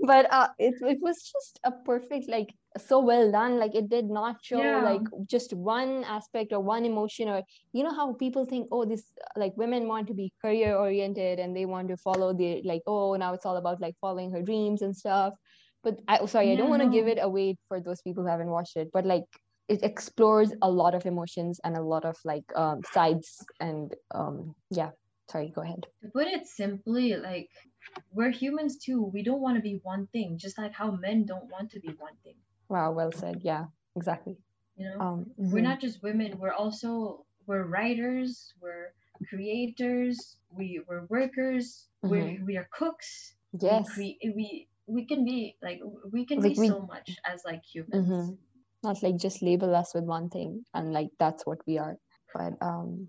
but uh it, it was just a perfect like so well done like it did not show Yeah. like just one aspect or one emotion or you know how people think oh this like women want to be career oriented and they want to follow the like oh now it's all about like following her dreams and stuff but i sorry i don't want to give it away for those people who haven't watched it but like it explores a lot of emotions and a lot of like um sides and um yeah sorry go ahead To put it simply, like we're humans too. We don't want to be one thing, just like how men don't want to be one thing. wow well said yeah exactly You know, um we're mhm. not just women. We're also we're writers. We're creators. We we're workers. We we are cooks. yes We cre- we we can be like we can Like, be we- so much as like humans. Mhm. Not like just label us with one thing and like that's what we are. But um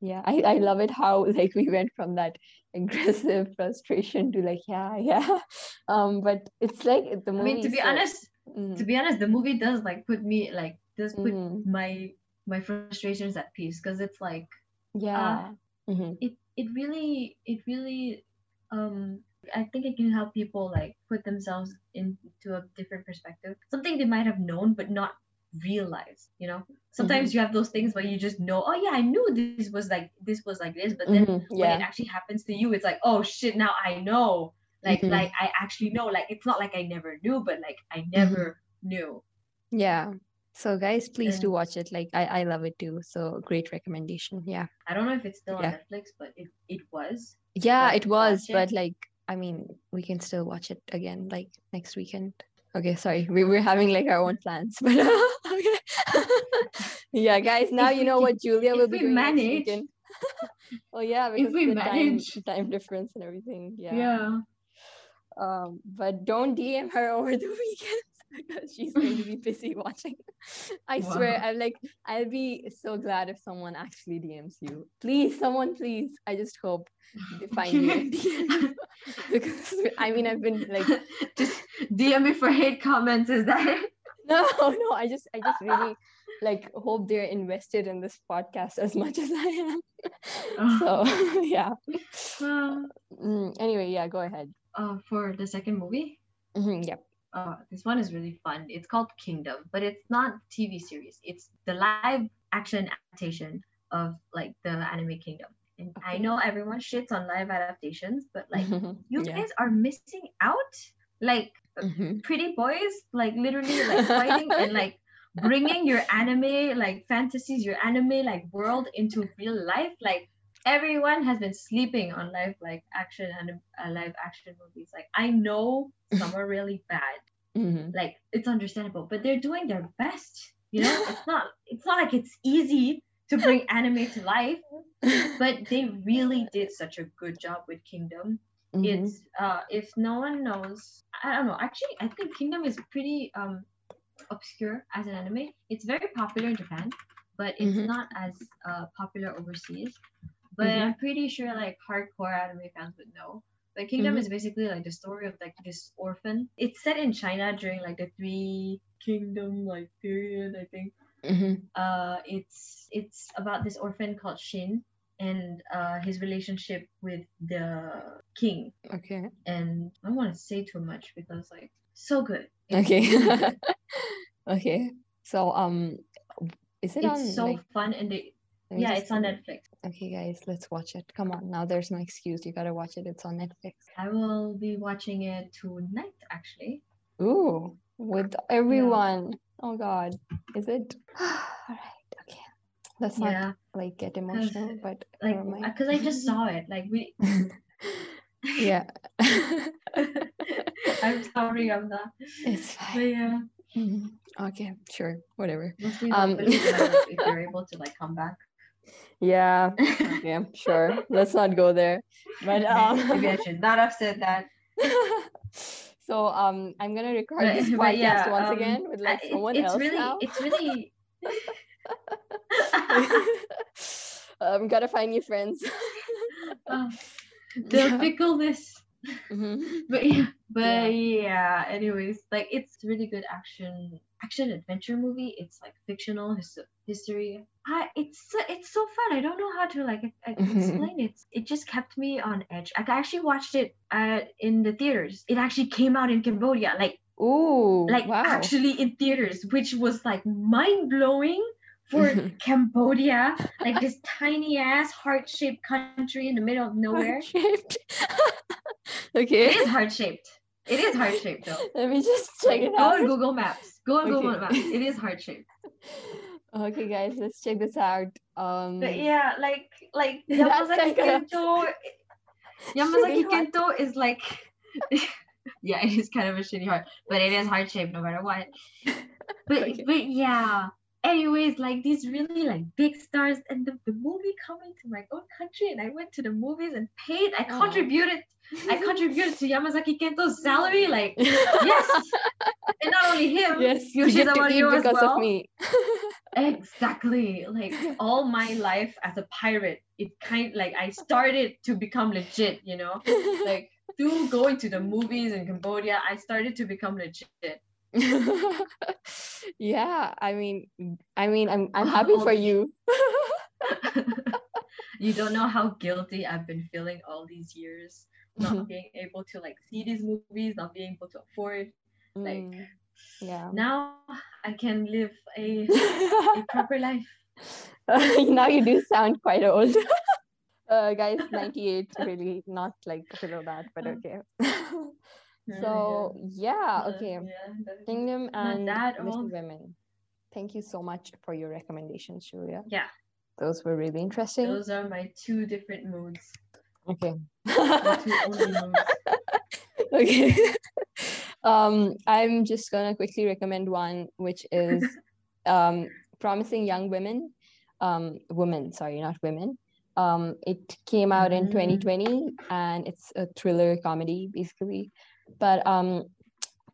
yeah i i love it how [LAUGHS] like we went from that aggressive frustration to like yeah yeah. [LAUGHS] Um but it's like the movie I mean, to be so- honest, Mhm, to be honest, the movie does like put me like does put mhm. my my frustrations at peace because it's like yeah. Mhm, it it really it really um I think it can help people like put themselves into a different perspective. Something they might have known but not realize, you know. Sometimes you have those things where you just know, oh yeah, I knew this was like this was like this, but then mhm, when it actually happens to you, it's like, oh shit, now I know. Like Mhm. like I actually know. Like it's not like I never knew, but like I Mm-hmm. never knew. yeah so guys please do watch it like i i love it too so great recommendation yeah I don't know if it's still Yeah. on Netflix, but it, it was. yeah it was it. but like i mean we can still watch it again like next weekend okay sorry we were having like our own plans [LAUGHS] but yeah guys now If you know what julia will be we doing next manage- weekend [LAUGHS] oh yeah because we the time time difference and everything yeah. yeah. um but don't dm her [LAUGHS] over the weekend [LAUGHS] because she's going to be [LAUGHS] busy watching [LAUGHS] i swear i'm like i'll be so glad if someone actually dms you please someone please i just hope they find you and DM you. because i mean i've been like just DM me for hate comments. Is that it? no no i just i just really like hope they're invested in this podcast as much as i am Oh. so yeah Mm, anyway yeah go ahead uh, for the second movie, Mhm, yep uh, this one is really fun. It's called Kingdom, but it's not TV series. It's the live action adaptation of like the anime Kingdom. And I know everyone shits on live adaptations, but [LAUGHS] like you yeah. guys are missing out. Like Mhm. pretty boys, like literally [LAUGHS] like fighting and like bringing your anime like fantasies, your anime like world into real life. Like everyone has been sleeping on live like action and uh, live action movies. Like I know [LAUGHS] some are really bad. Mhm. Like it's understandable, but they're doing their best. You know, [LAUGHS] it's not it's not like it's easy to bring [LAUGHS] anime to life, but they really did such a good job with Kingdom Mhm. it's uh if no one knows i don't know actually i think kingdom is pretty um obscure as an anime it's very popular in japan but it's Mhm. not as uh popular overseas but Mhm. i'm pretty sure like hardcore anime fans would know but kingdom Mhm. is basically like the story of like this orphan it's set in china during like the three kingdom like period i think Mhm. uh it's it's about this orphan called shin and uh his relationship with the king Okay. and I don't want to say too much because like so good. It's Okay. good. [LAUGHS] okay. So um is it on it's so like fun and they, yeah, it's on. Netflix. Okay guys, let's watch it. Come on, now there's no excuse. You gotta watch it. It's on Netflix. I will be watching it tonight actually. Ooh, with everyone. Oh god. Is it? [SIGHS] Alright, okay. Let's not like get emotional, but like because I just saw it. [LAUGHS] Like we. [LAUGHS] yeah. [LAUGHS] I'm sorry, I'm not. it's But fine. yeah, Mhm. Okay, sure, whatever. Um, if you're able to like come back. Yeah, okay, sure. [LAUGHS] Let's not go there. But um Maybe I should not have said that. [LAUGHS] so um, I'm gonna record But- this podcast yeah, once um, again with like someone it's else really, now. it's really. I'm [LAUGHS] gotta find new friends. uh, the Yeah. fickleness. Mhm. [LAUGHS] but yeah, but yeah. Anyways, like it's really good action, action adventure movie. It's like fictional his- history. I it's so, it's so fun. I don't know how to like I, I [LAUGHS] explain it. It just kept me on edge. I actually watched it at in the theaters. It actually came out in Cambodia, like Ooh, like wow. actually in theaters, which was like mind blowing for [LAUGHS] Cambodia, like this tiny ass heart shaped country in the middle of nowhere. Heart-shaped. [LAUGHS] okay. It is heart shaped. It is heart shaped though. [LAUGHS] Let me just check it Go out. on Google Maps. Go on Google Maps. It is heart shaped. Okay, guys, let's check this out. Um, But yeah, like like Yamazaki Kento. Yamazaki Kento is like. yeah, it is kind of a shitty heart, but it is heart shaped no matter what. But Okay. but yeah. Anyways, like these really like big stars, and the, the movie coming to my own country, and I went to the movies and paid. I Aw. contributed. I [LAUGHS] contributed to Yamazaki Kento's salary. Like [LAUGHS] yes, and not only him. yes, you Yoshida get to eat Mario because well. of me. [LAUGHS] Exactly. Like all my life as a pirate, it kind like I started to become legit, you know? Like through going to the movies in Cambodia, I started to become legit. [LAUGHS] yeah, I mean, I mean, I'm I'm happy for you. [LAUGHS] [LAUGHS] you don't know how guilty I've been feeling all these years. Not being able to like see these movies, not being able to afford. Like Mm, yeah. now I can live a, a proper life. now you do sound quite old. uh, guys, 98, really not like below that, but okay. So, yeah, Uh, okay. Yeah, Kingdom and. Women. Thank you so much for your recommendations, Julia. Yeah. Those were really interesting. Those are my two different moods. Okay. My two [LAUGHS] only moods. okay. [LAUGHS] um, I'm just gonna quickly recommend one, which is [LAUGHS] um, Promising Young Women. Um, women, sorry, not women. Um, it came out in Mm. 2020 and it's a thriller comedy, basically. But um,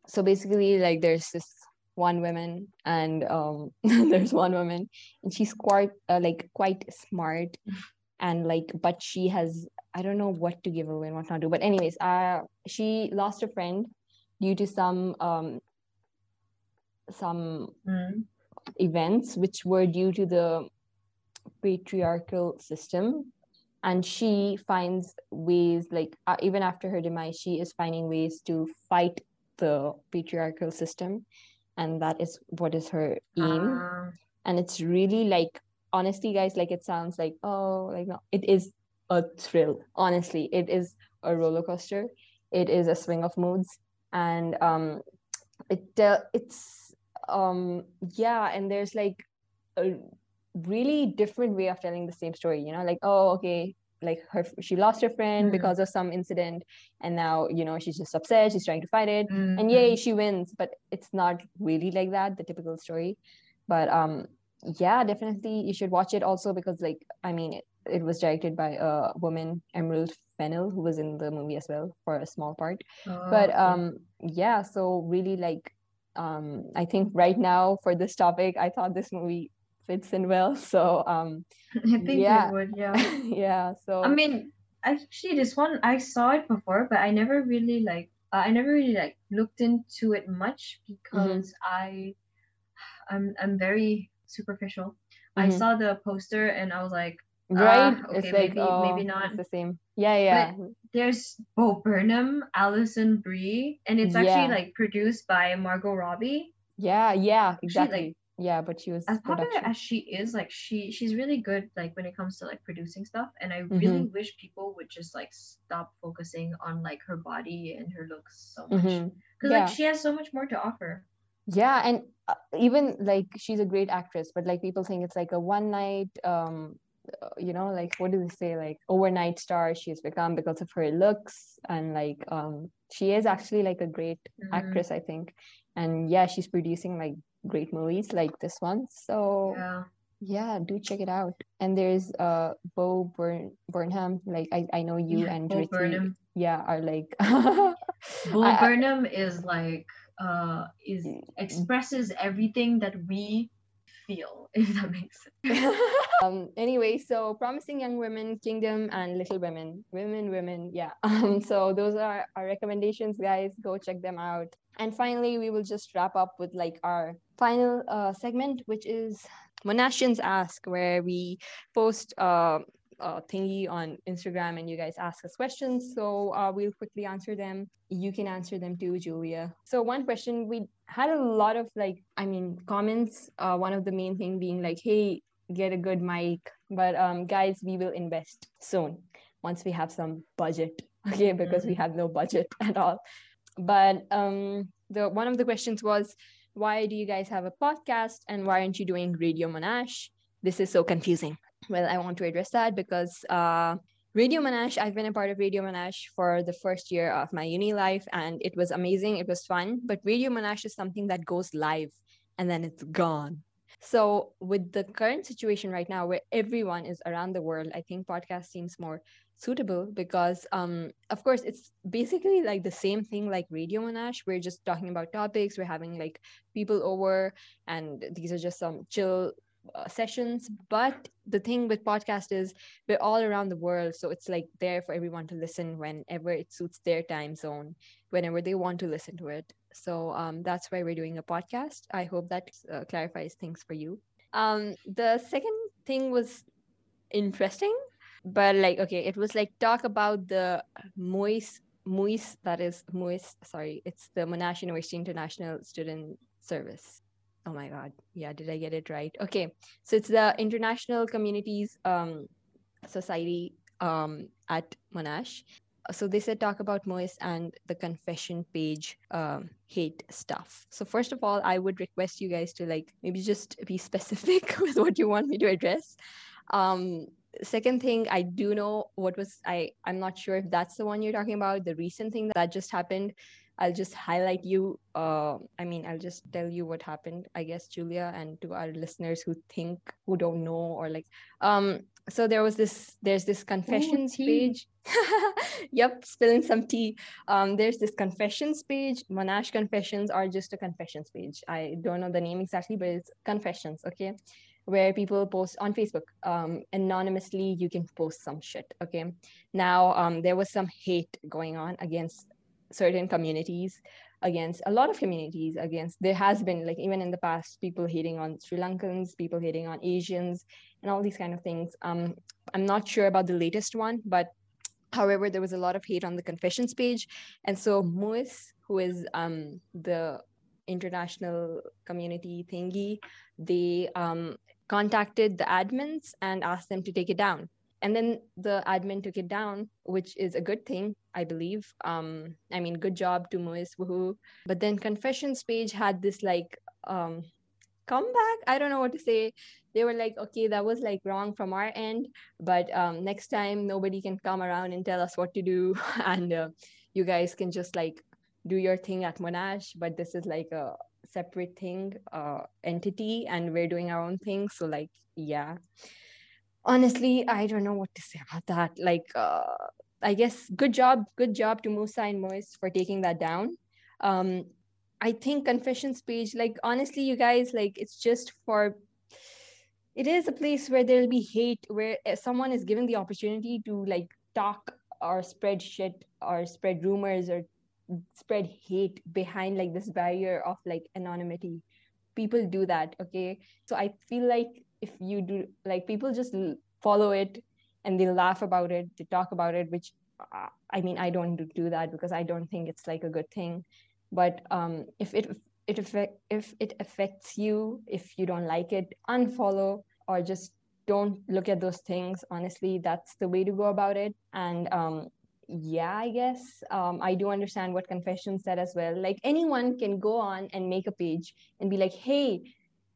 so basically, like, there's this one woman and um, [LAUGHS] there's one woman and she's quite uh, like quite smart and like but she has I don't know what to give away and what not to. But anyways, uh, she lost a friend due to some um some Mm. events which were due to the patriarchal system and she finds ways like uh, even after her demise she is finding ways to fight the patriarchal system. And that is what is her aim. Ah, and it's really like honestly guys like it sounds like oh like no it is a thrill. Honestly it is a roller coaster. It is a swing of moods. And um it uh, it's um yeah and there's like a really different way of telling the same story you know like oh okay like her she lost her friend Mhm. because of some incident and now you know she's just upset she's trying to fight it and mhm. yay she wins but it's not really like that the typical story but um yeah definitely you should watch it also because like i mean it, it was directed by a woman emerald fennell who was in the movie as well for a small part Oh, but um yeah so really like um i think right now for this topic i thought this movie fits in well [LAUGHS] so um [LAUGHS] I think yeah. it would, yeah. [LAUGHS] yeah so I mean, actually, this one I saw it before, but I never really like. Uh, I never really like looked into it much because I, I'm I'm very superficial. I Mhm. saw the poster and I was like, right it's okay, like maybe- oh, maybe it's not. the same yeah yeah But there's Bo Burnham, Alison Brie, and it's Yeah. actually like produced by Margot Robbie. yeah yeah like, exactly yeah but she was As popular production. as she is, like she she's really good like when it comes to like producing stuff. And I Mm-hmm. really wish people would just like stop focusing on like her body and her looks so much. Because Yeah. like she has so much more to offer. yeah and uh, even like she's a great actress but like people think it's like a one night um uh, you know like what do they say like overnight star she's become because of her looks and like um she is actually like a great Mhm. actress i think and yeah she's producing like great movies like this one so Yeah. yeah do check it out and there's uh bo Burn- burnham like i, I know you Yeah, and Bo Burnham. yeah are like [LAUGHS] Bo I- I- Burnham is like uh is Mm. expresses everything that we feel, [LAUGHS] if that makes sense. [LAUGHS] um anyway so promising young women kingdom and little women. Women women yeah. [LAUGHS] Um so those are our recommendations guys. Go check them out. And finally we will just wrap up with like our final uh segment which is monashians ask where we post uh uh, thingy on Instagram and you guys ask us questions. So uh, we'll quickly answer them. You can answer them too, Julia. So one question we had a lot of like, I mean, comments. Uh, one of the main thing being like, hey, get a good mic. But um, guys, we will invest soon once we have some budget. [LAUGHS] Okay, because we have no budget [LAUGHS] at all. But um, the one of the questions was, why do you guys have a podcast and why aren't you doing Radio Monash? This is so confusing. Well, I want to address that because uh, Radio Monash, I've been a part of Radio Monash for the first year of my uni life and it was amazing. It was fun. But Radio Monash is something that goes live and then it's gone. So, with the current situation right now where everyone is around the world, I think podcast seems more suitable because, um, of course, it's basically like the same thing like Radio Monash. We're just talking about topics, we're having like people over, and these are just some chill uh, sessions but the thing with podcast is we're all around the world so it's like there for everyone to listen whenever it suits their time zone whenever they want to listen to it. So um, that's why we're doing a podcast. I hope that uh, clarifies things for you. Um, the second thing was interesting but like okay it was like talk about the mois mois that is mois sorry it's the monash university international student service oh my god. Yeah did i get it right? Okay. So it's the international communities um society um at monash. So they said talk about mois and the confession page um hate stuff. So first of all i would request you guys to like maybe just be [LAUGHS] specific with what you want me to address. Um second thing i do know what was i i'm not sure if that's the one you're talking about the recent thing that just happened I'll just highlight you. Uh, I mean, I'll just tell you what happened, I guess, Julia, and to our listeners who think, who don't know, or like, um, so there was this, there's this confessions tea. page. [LAUGHS] yep, spilling some tea. Um, there's this confessions page. Monash confessions are just a confessions page. I don't know the name exactly, but it's confessions, okay? Where people post on Facebook. Um, anonymously, you can post some shit, okay? Now, um, there was some hate going on against certain communities against a lot of communities against. There has been like even in the past people hating on sri lankans people hating on asians and all these kind of things. Um i'm not sure about the latest one but however there was a lot of hate on the confessions page. And so mois who is um the international community thingy they um contacted the admins and asked them to take it down and then the admin took it down which is a good thing i believe. Um i mean good job to mois woohoo. But then confessions page had this like um comeback. I don't know what to say. They were like okay that was like wrong from our end but um next time nobody can come around and tell us what to do. [LAUGHS] And uh, you guys can just like do your thing at monash but this is like a separate thing uh entity and we're doing our own thing. So like yeah honestly i don't know what to say about that. Like uh i guess good job good job to musa and moise for taking that down. Um i think confessions page like honestly you guys like it's just for it is a place where there'll be hate where uh, someone is given the opportunity to like talk or spread shit or spread rumors or spread hate behind like this barrier of like anonymity. People do that okay? So i feel like if you do like people just follow it and they laugh about it they talk about it which uh, i mean i don't do- that because i don't think it's like a good thing. But um if it it affect if it affects you if you don't like it unfollow or just don't look at those things. Honestly that's the way to go about it. And um yeah i guess um i do understand what confession said as well. Like anyone can go on and make a page and be like hey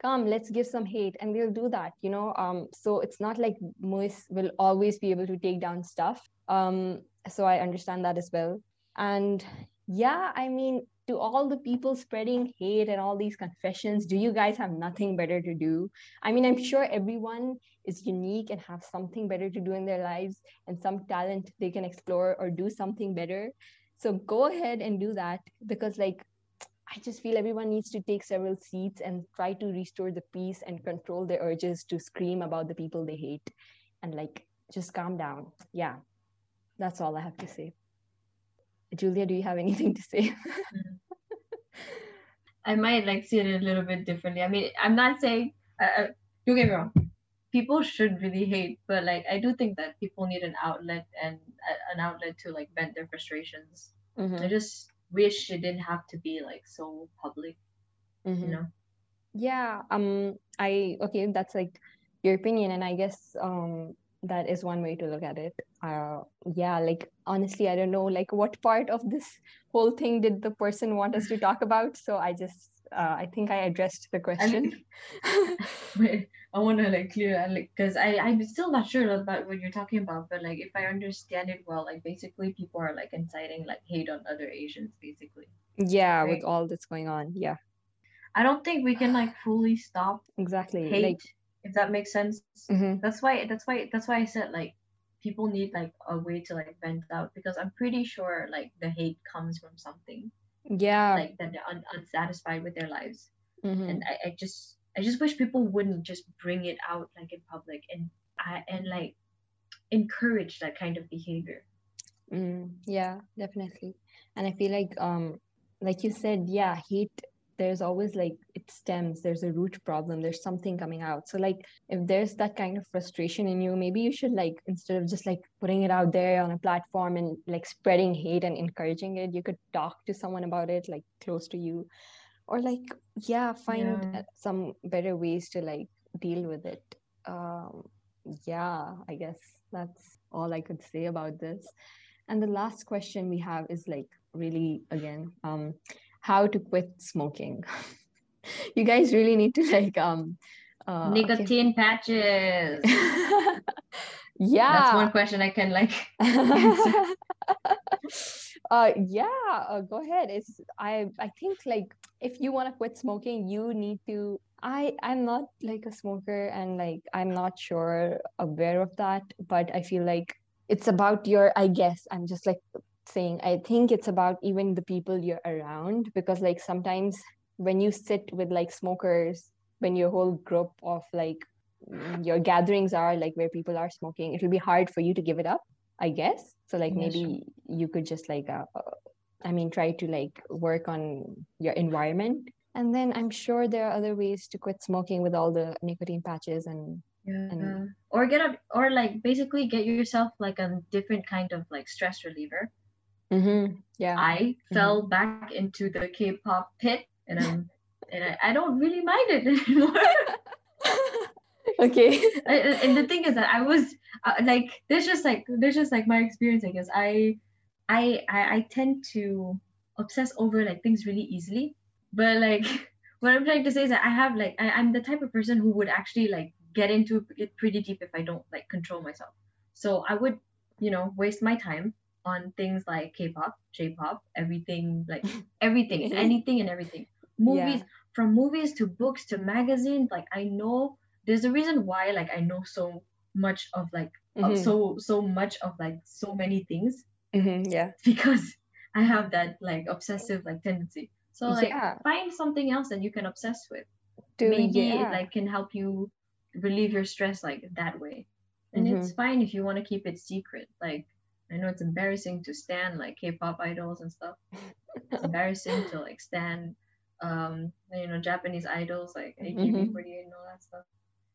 come let's give some hate and they'll do that you know? Um so it's not like moise will always be able to take down stuff. Um so i understand that as well. And yeah i mean to all the people spreading hate and all these confessions do you guys have nothing better to do? I mean i'm sure everyone is unique and have something better to do in their lives and some talent they can explore or do something better. So go ahead and do that because, like, I just feel everyone needs to take several seats and try to restore the peace and control their urges to scream about the people they hate and, like, just calm down. Yeah, that's all I have to say. Julia, do you have anything to say? [LAUGHS] I might like see it a little bit differently. I mean, I'm not saying, uh, uh, don't get me wrong, people should really hate, but like I do think that people need an outlet and uh, an outlet to like vent their frustrations. Mhm, I just wish it didn't have to be like so public, mhm. you know. Yeah, um, I okay, that's like your opinion, and I guess um that is one way to look at it. Uh, yeah, like honestly, I don't know like what part of this whole thing did the person want us to talk about, so I just uh, I think I addressed the question. [LAUGHS] Wait, I want to like clear like, because I I'm still not sure about what you're talking about, but like if I understand it well, like basically people are like inciting like hate on other Asians, basically. Yeah, with all that's going on. Yeah, I don't think we can like fully stop exactly. hate, Like, if that makes sense. mhm, That's why that's why that's why I said like people need like a way to like vent out because I'm pretty sure like the hate comes from something yeah, like that they're un- unsatisfied with their lives. mhm, and I, I just I just wish people wouldn't just bring it out like in public and I and like encourage that kind of behavior. mm, yeah, definitely. And I feel like um like you said, yeah, hate there's always like it stems there's a root problem there's something coming out. So like if there's that kind of frustration in you maybe you should like instead of just like putting it out there on a platform and like spreading hate and encouraging it you could talk to someone about it like close to you. Or like yeah find Yeah. some better ways to like deal with it. Um yeah i guess that's all i could say about this. And the last question we have is like really again um how to quit smoking [LAUGHS] you guys really need to like um uh, okay. Nicotine patches. [LAUGHS] yeah That's one question I can like. [LAUGHS] uh yeah uh, go ahead it's i i think like if you want to quit smoking you need to i i'm not like a smoker and like i'm not sure aware of that but i feel like it's about your i guess i'm just like saying i think it's about even the people you're around because like sometimes when you sit with like smokers when your whole group of like your gatherings are like where people are smoking it will be hard for you to give it up i guess so like maybe you could just like uh, uh, i mean try to like work on your environment and then i'm sure there are other ways to quit smoking with all the nicotine patches and Yeah. And- or get a or like basically get yourself like a different kind of like stress reliever. Yeah. I fell back into the K-pop pit and I'm and I, I don't really mind it [LAUGHS] anymore. [LAUGHS] okay. [LAUGHS] I- and the thing is that I was uh, like there's just like there's just like my experience I guess. I I I, I tend to obsess over like things really easily. But like what I'm trying to say is that I have like I, I'm the type of person who would actually like get into it pretty deep if I don't like control myself. So I would you know waste my time on things like K-pop J-pop everything like [LAUGHS] everything anything and everything movies from movies to books to magazines like I know there's a reason why like I know so much of like of Mhm, so so much of like so many things mhm, yeah [LAUGHS] because I have that like obsessive like tendency. So like Yeah. find something else that you can obsess with. Maybe yeah. it like can help you relieve your stress like that way. And Mm-hmm. it's fine if you want to keep it secret. Like I know it's embarrassing to stand like K-pop idols and stuff. It's [LAUGHS] embarrassing to like stand um you know Japanese idols like Mhm. AKB48 and all that stuff.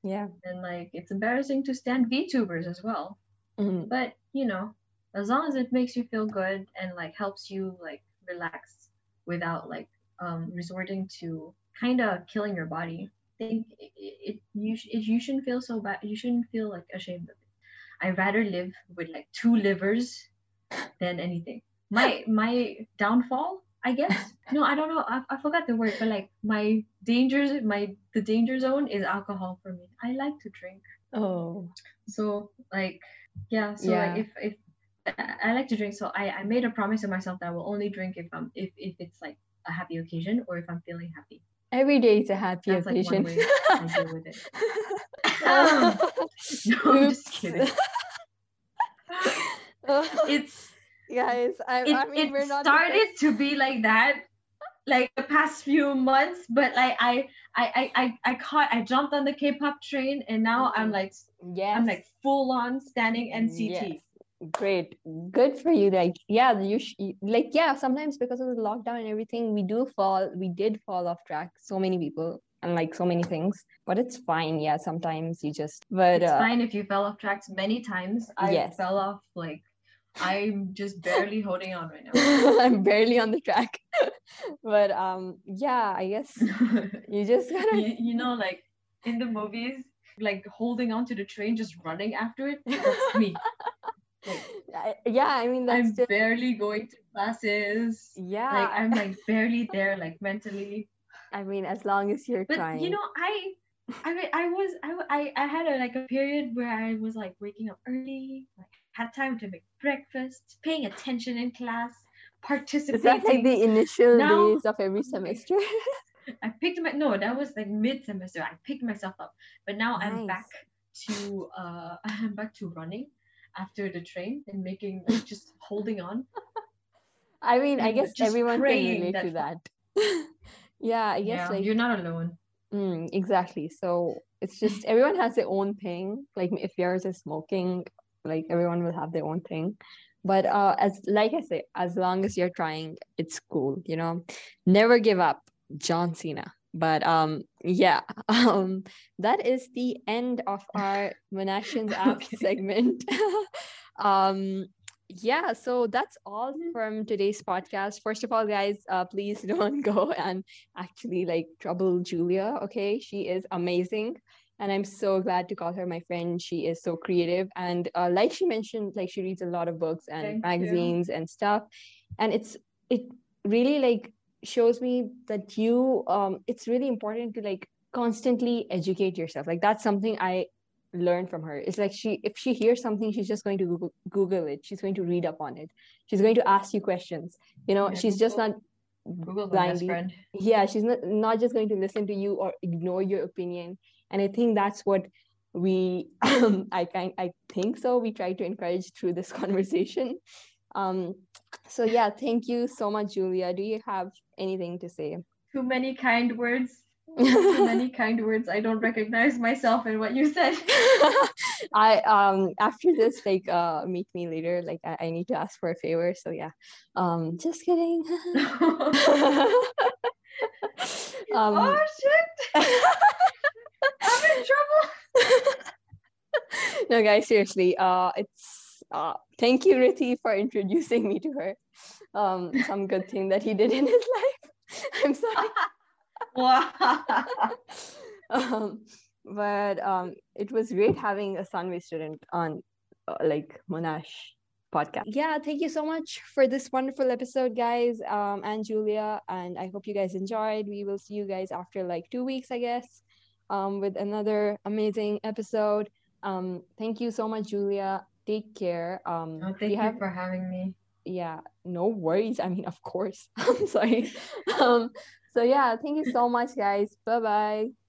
yeah And like it's embarrassing to stand VTubers as well mhm, but you know as long as it makes you feel good and like helps you like relax without like um resorting to kind of killing your body i think it, it you, sh- it you shouldn't feel so bad you shouldn't feel like ashamed of i'd rather live with like two livers than anything. My my downfall i guess? No i don't know. I, I forgot the word but like my dangers my the danger zone is alcohol for me. I like to drink. Oh. So like yeah so Yeah. like if if I- like to drink so I, I made a promise to myself that I will only drink if I'm if, if it's like a happy occasion or if I'm feeling happy. every day is a happy That's like one occasion. way I deal with it. [LAUGHS] Um, [LAUGHS] No, I'm just kidding. [LAUGHS] It's guys. I, it, I mean, it we're not started to be like that like the past few months but like i i i i, I caught i jumped on the k-pop train and now i'm Mhm. like yeah, i'm like full on standing nct Yes. Great, good for you. Like, yeah, you sh- like, yeah. Sometimes because of the lockdown and everything, we do fall. We did fall off track. So many people and like so many things, but it's fine. Yeah, sometimes you just. But it's uh, fine if you fell off tracks many times i Yes. fell off like i'm just [LAUGHS] barely holding on right now [LAUGHS] I'm barely on the track. [LAUGHS] but um, yeah, I guess you just gotta. you, you know like in the movies like holding on to the train just running after it that's me Like, yeah, I mean that's i'm just barely going to classes yeah. like i'm like barely there like mentally I mean, as long as you're but trying. you know i i mean i was I, I i had a like a period where i was like waking up early like had time to make breakfast paying attention in class participating. Is that like the initial Now- days of every semester? [LAUGHS] i picked my no that was like mid semester i picked myself up but now i'm back to uh [LAUGHS] i'm back to running after the train and making like just holding on [LAUGHS] I mean, I guess everyone can relate to that- that. Yeah, I guess yeah like you're not alone mm, exactly. So it's [LAUGHS] just everyone has their own thing. Like if yours is smoking, like everyone will have their own thing. But uh, as like I say, as long as you're trying, it's cool. You know, never give up, John Cena. But um, yeah, [LAUGHS] um, that is the end of our [LAUGHS] Monactions app segment. um, yeah, so that's all from today's podcast. First of all, guys, uh, please [LAUGHS] don't go and actually like trouble Julia. Okay, she is amazing, and I'm so glad to call her my friend. She is so creative, and uh, like she mentioned, like she reads a lot of books and Thank you. magazines and stuff, and it's it really like shows me that you um it's really important to like constantly educate yourself like that's something i learned from her. It's like she if she hears something she's just going to google, google it. She's going to read up on it. She's going to ask you questions. You know Yeah, she's just not google blindly. friend. Yeah she's not, not just going to listen to you or ignore your opinion. And i think that's what we [LAUGHS] um, i kind i think so. We try to encourage through this [LAUGHS] conversation. Um so yeah thank you so much julia. Do you have anything to say? Too many kind words many [LAUGHS] kind words. I don't recognize myself in what you said. [LAUGHS] I um after this like uh meet me later like I, I need to ask for a favor so yeah. Um just kidding. [LAUGHS] Um oh shit. I'm in trouble. No guys seriously uh it's uh thank you Riti for introducing me to her. Um some good thing that he did in his life. I'm sorry wow. [LAUGHS] Um but um it was great having a sunway student on uh, like monash podcast. Yeah thank you so much for this wonderful episode guys um and julia and i hope you guys enjoyed. We will see you guys after like two weeks i guess um with another amazing episode. Um thank you so much julia. Take care. Um oh, thank you, have for having me. Yeah no worries. I mean of course. [LAUGHS] I'm sorry. [LAUGHS] Um so yeah thank you so much guys. Bye bye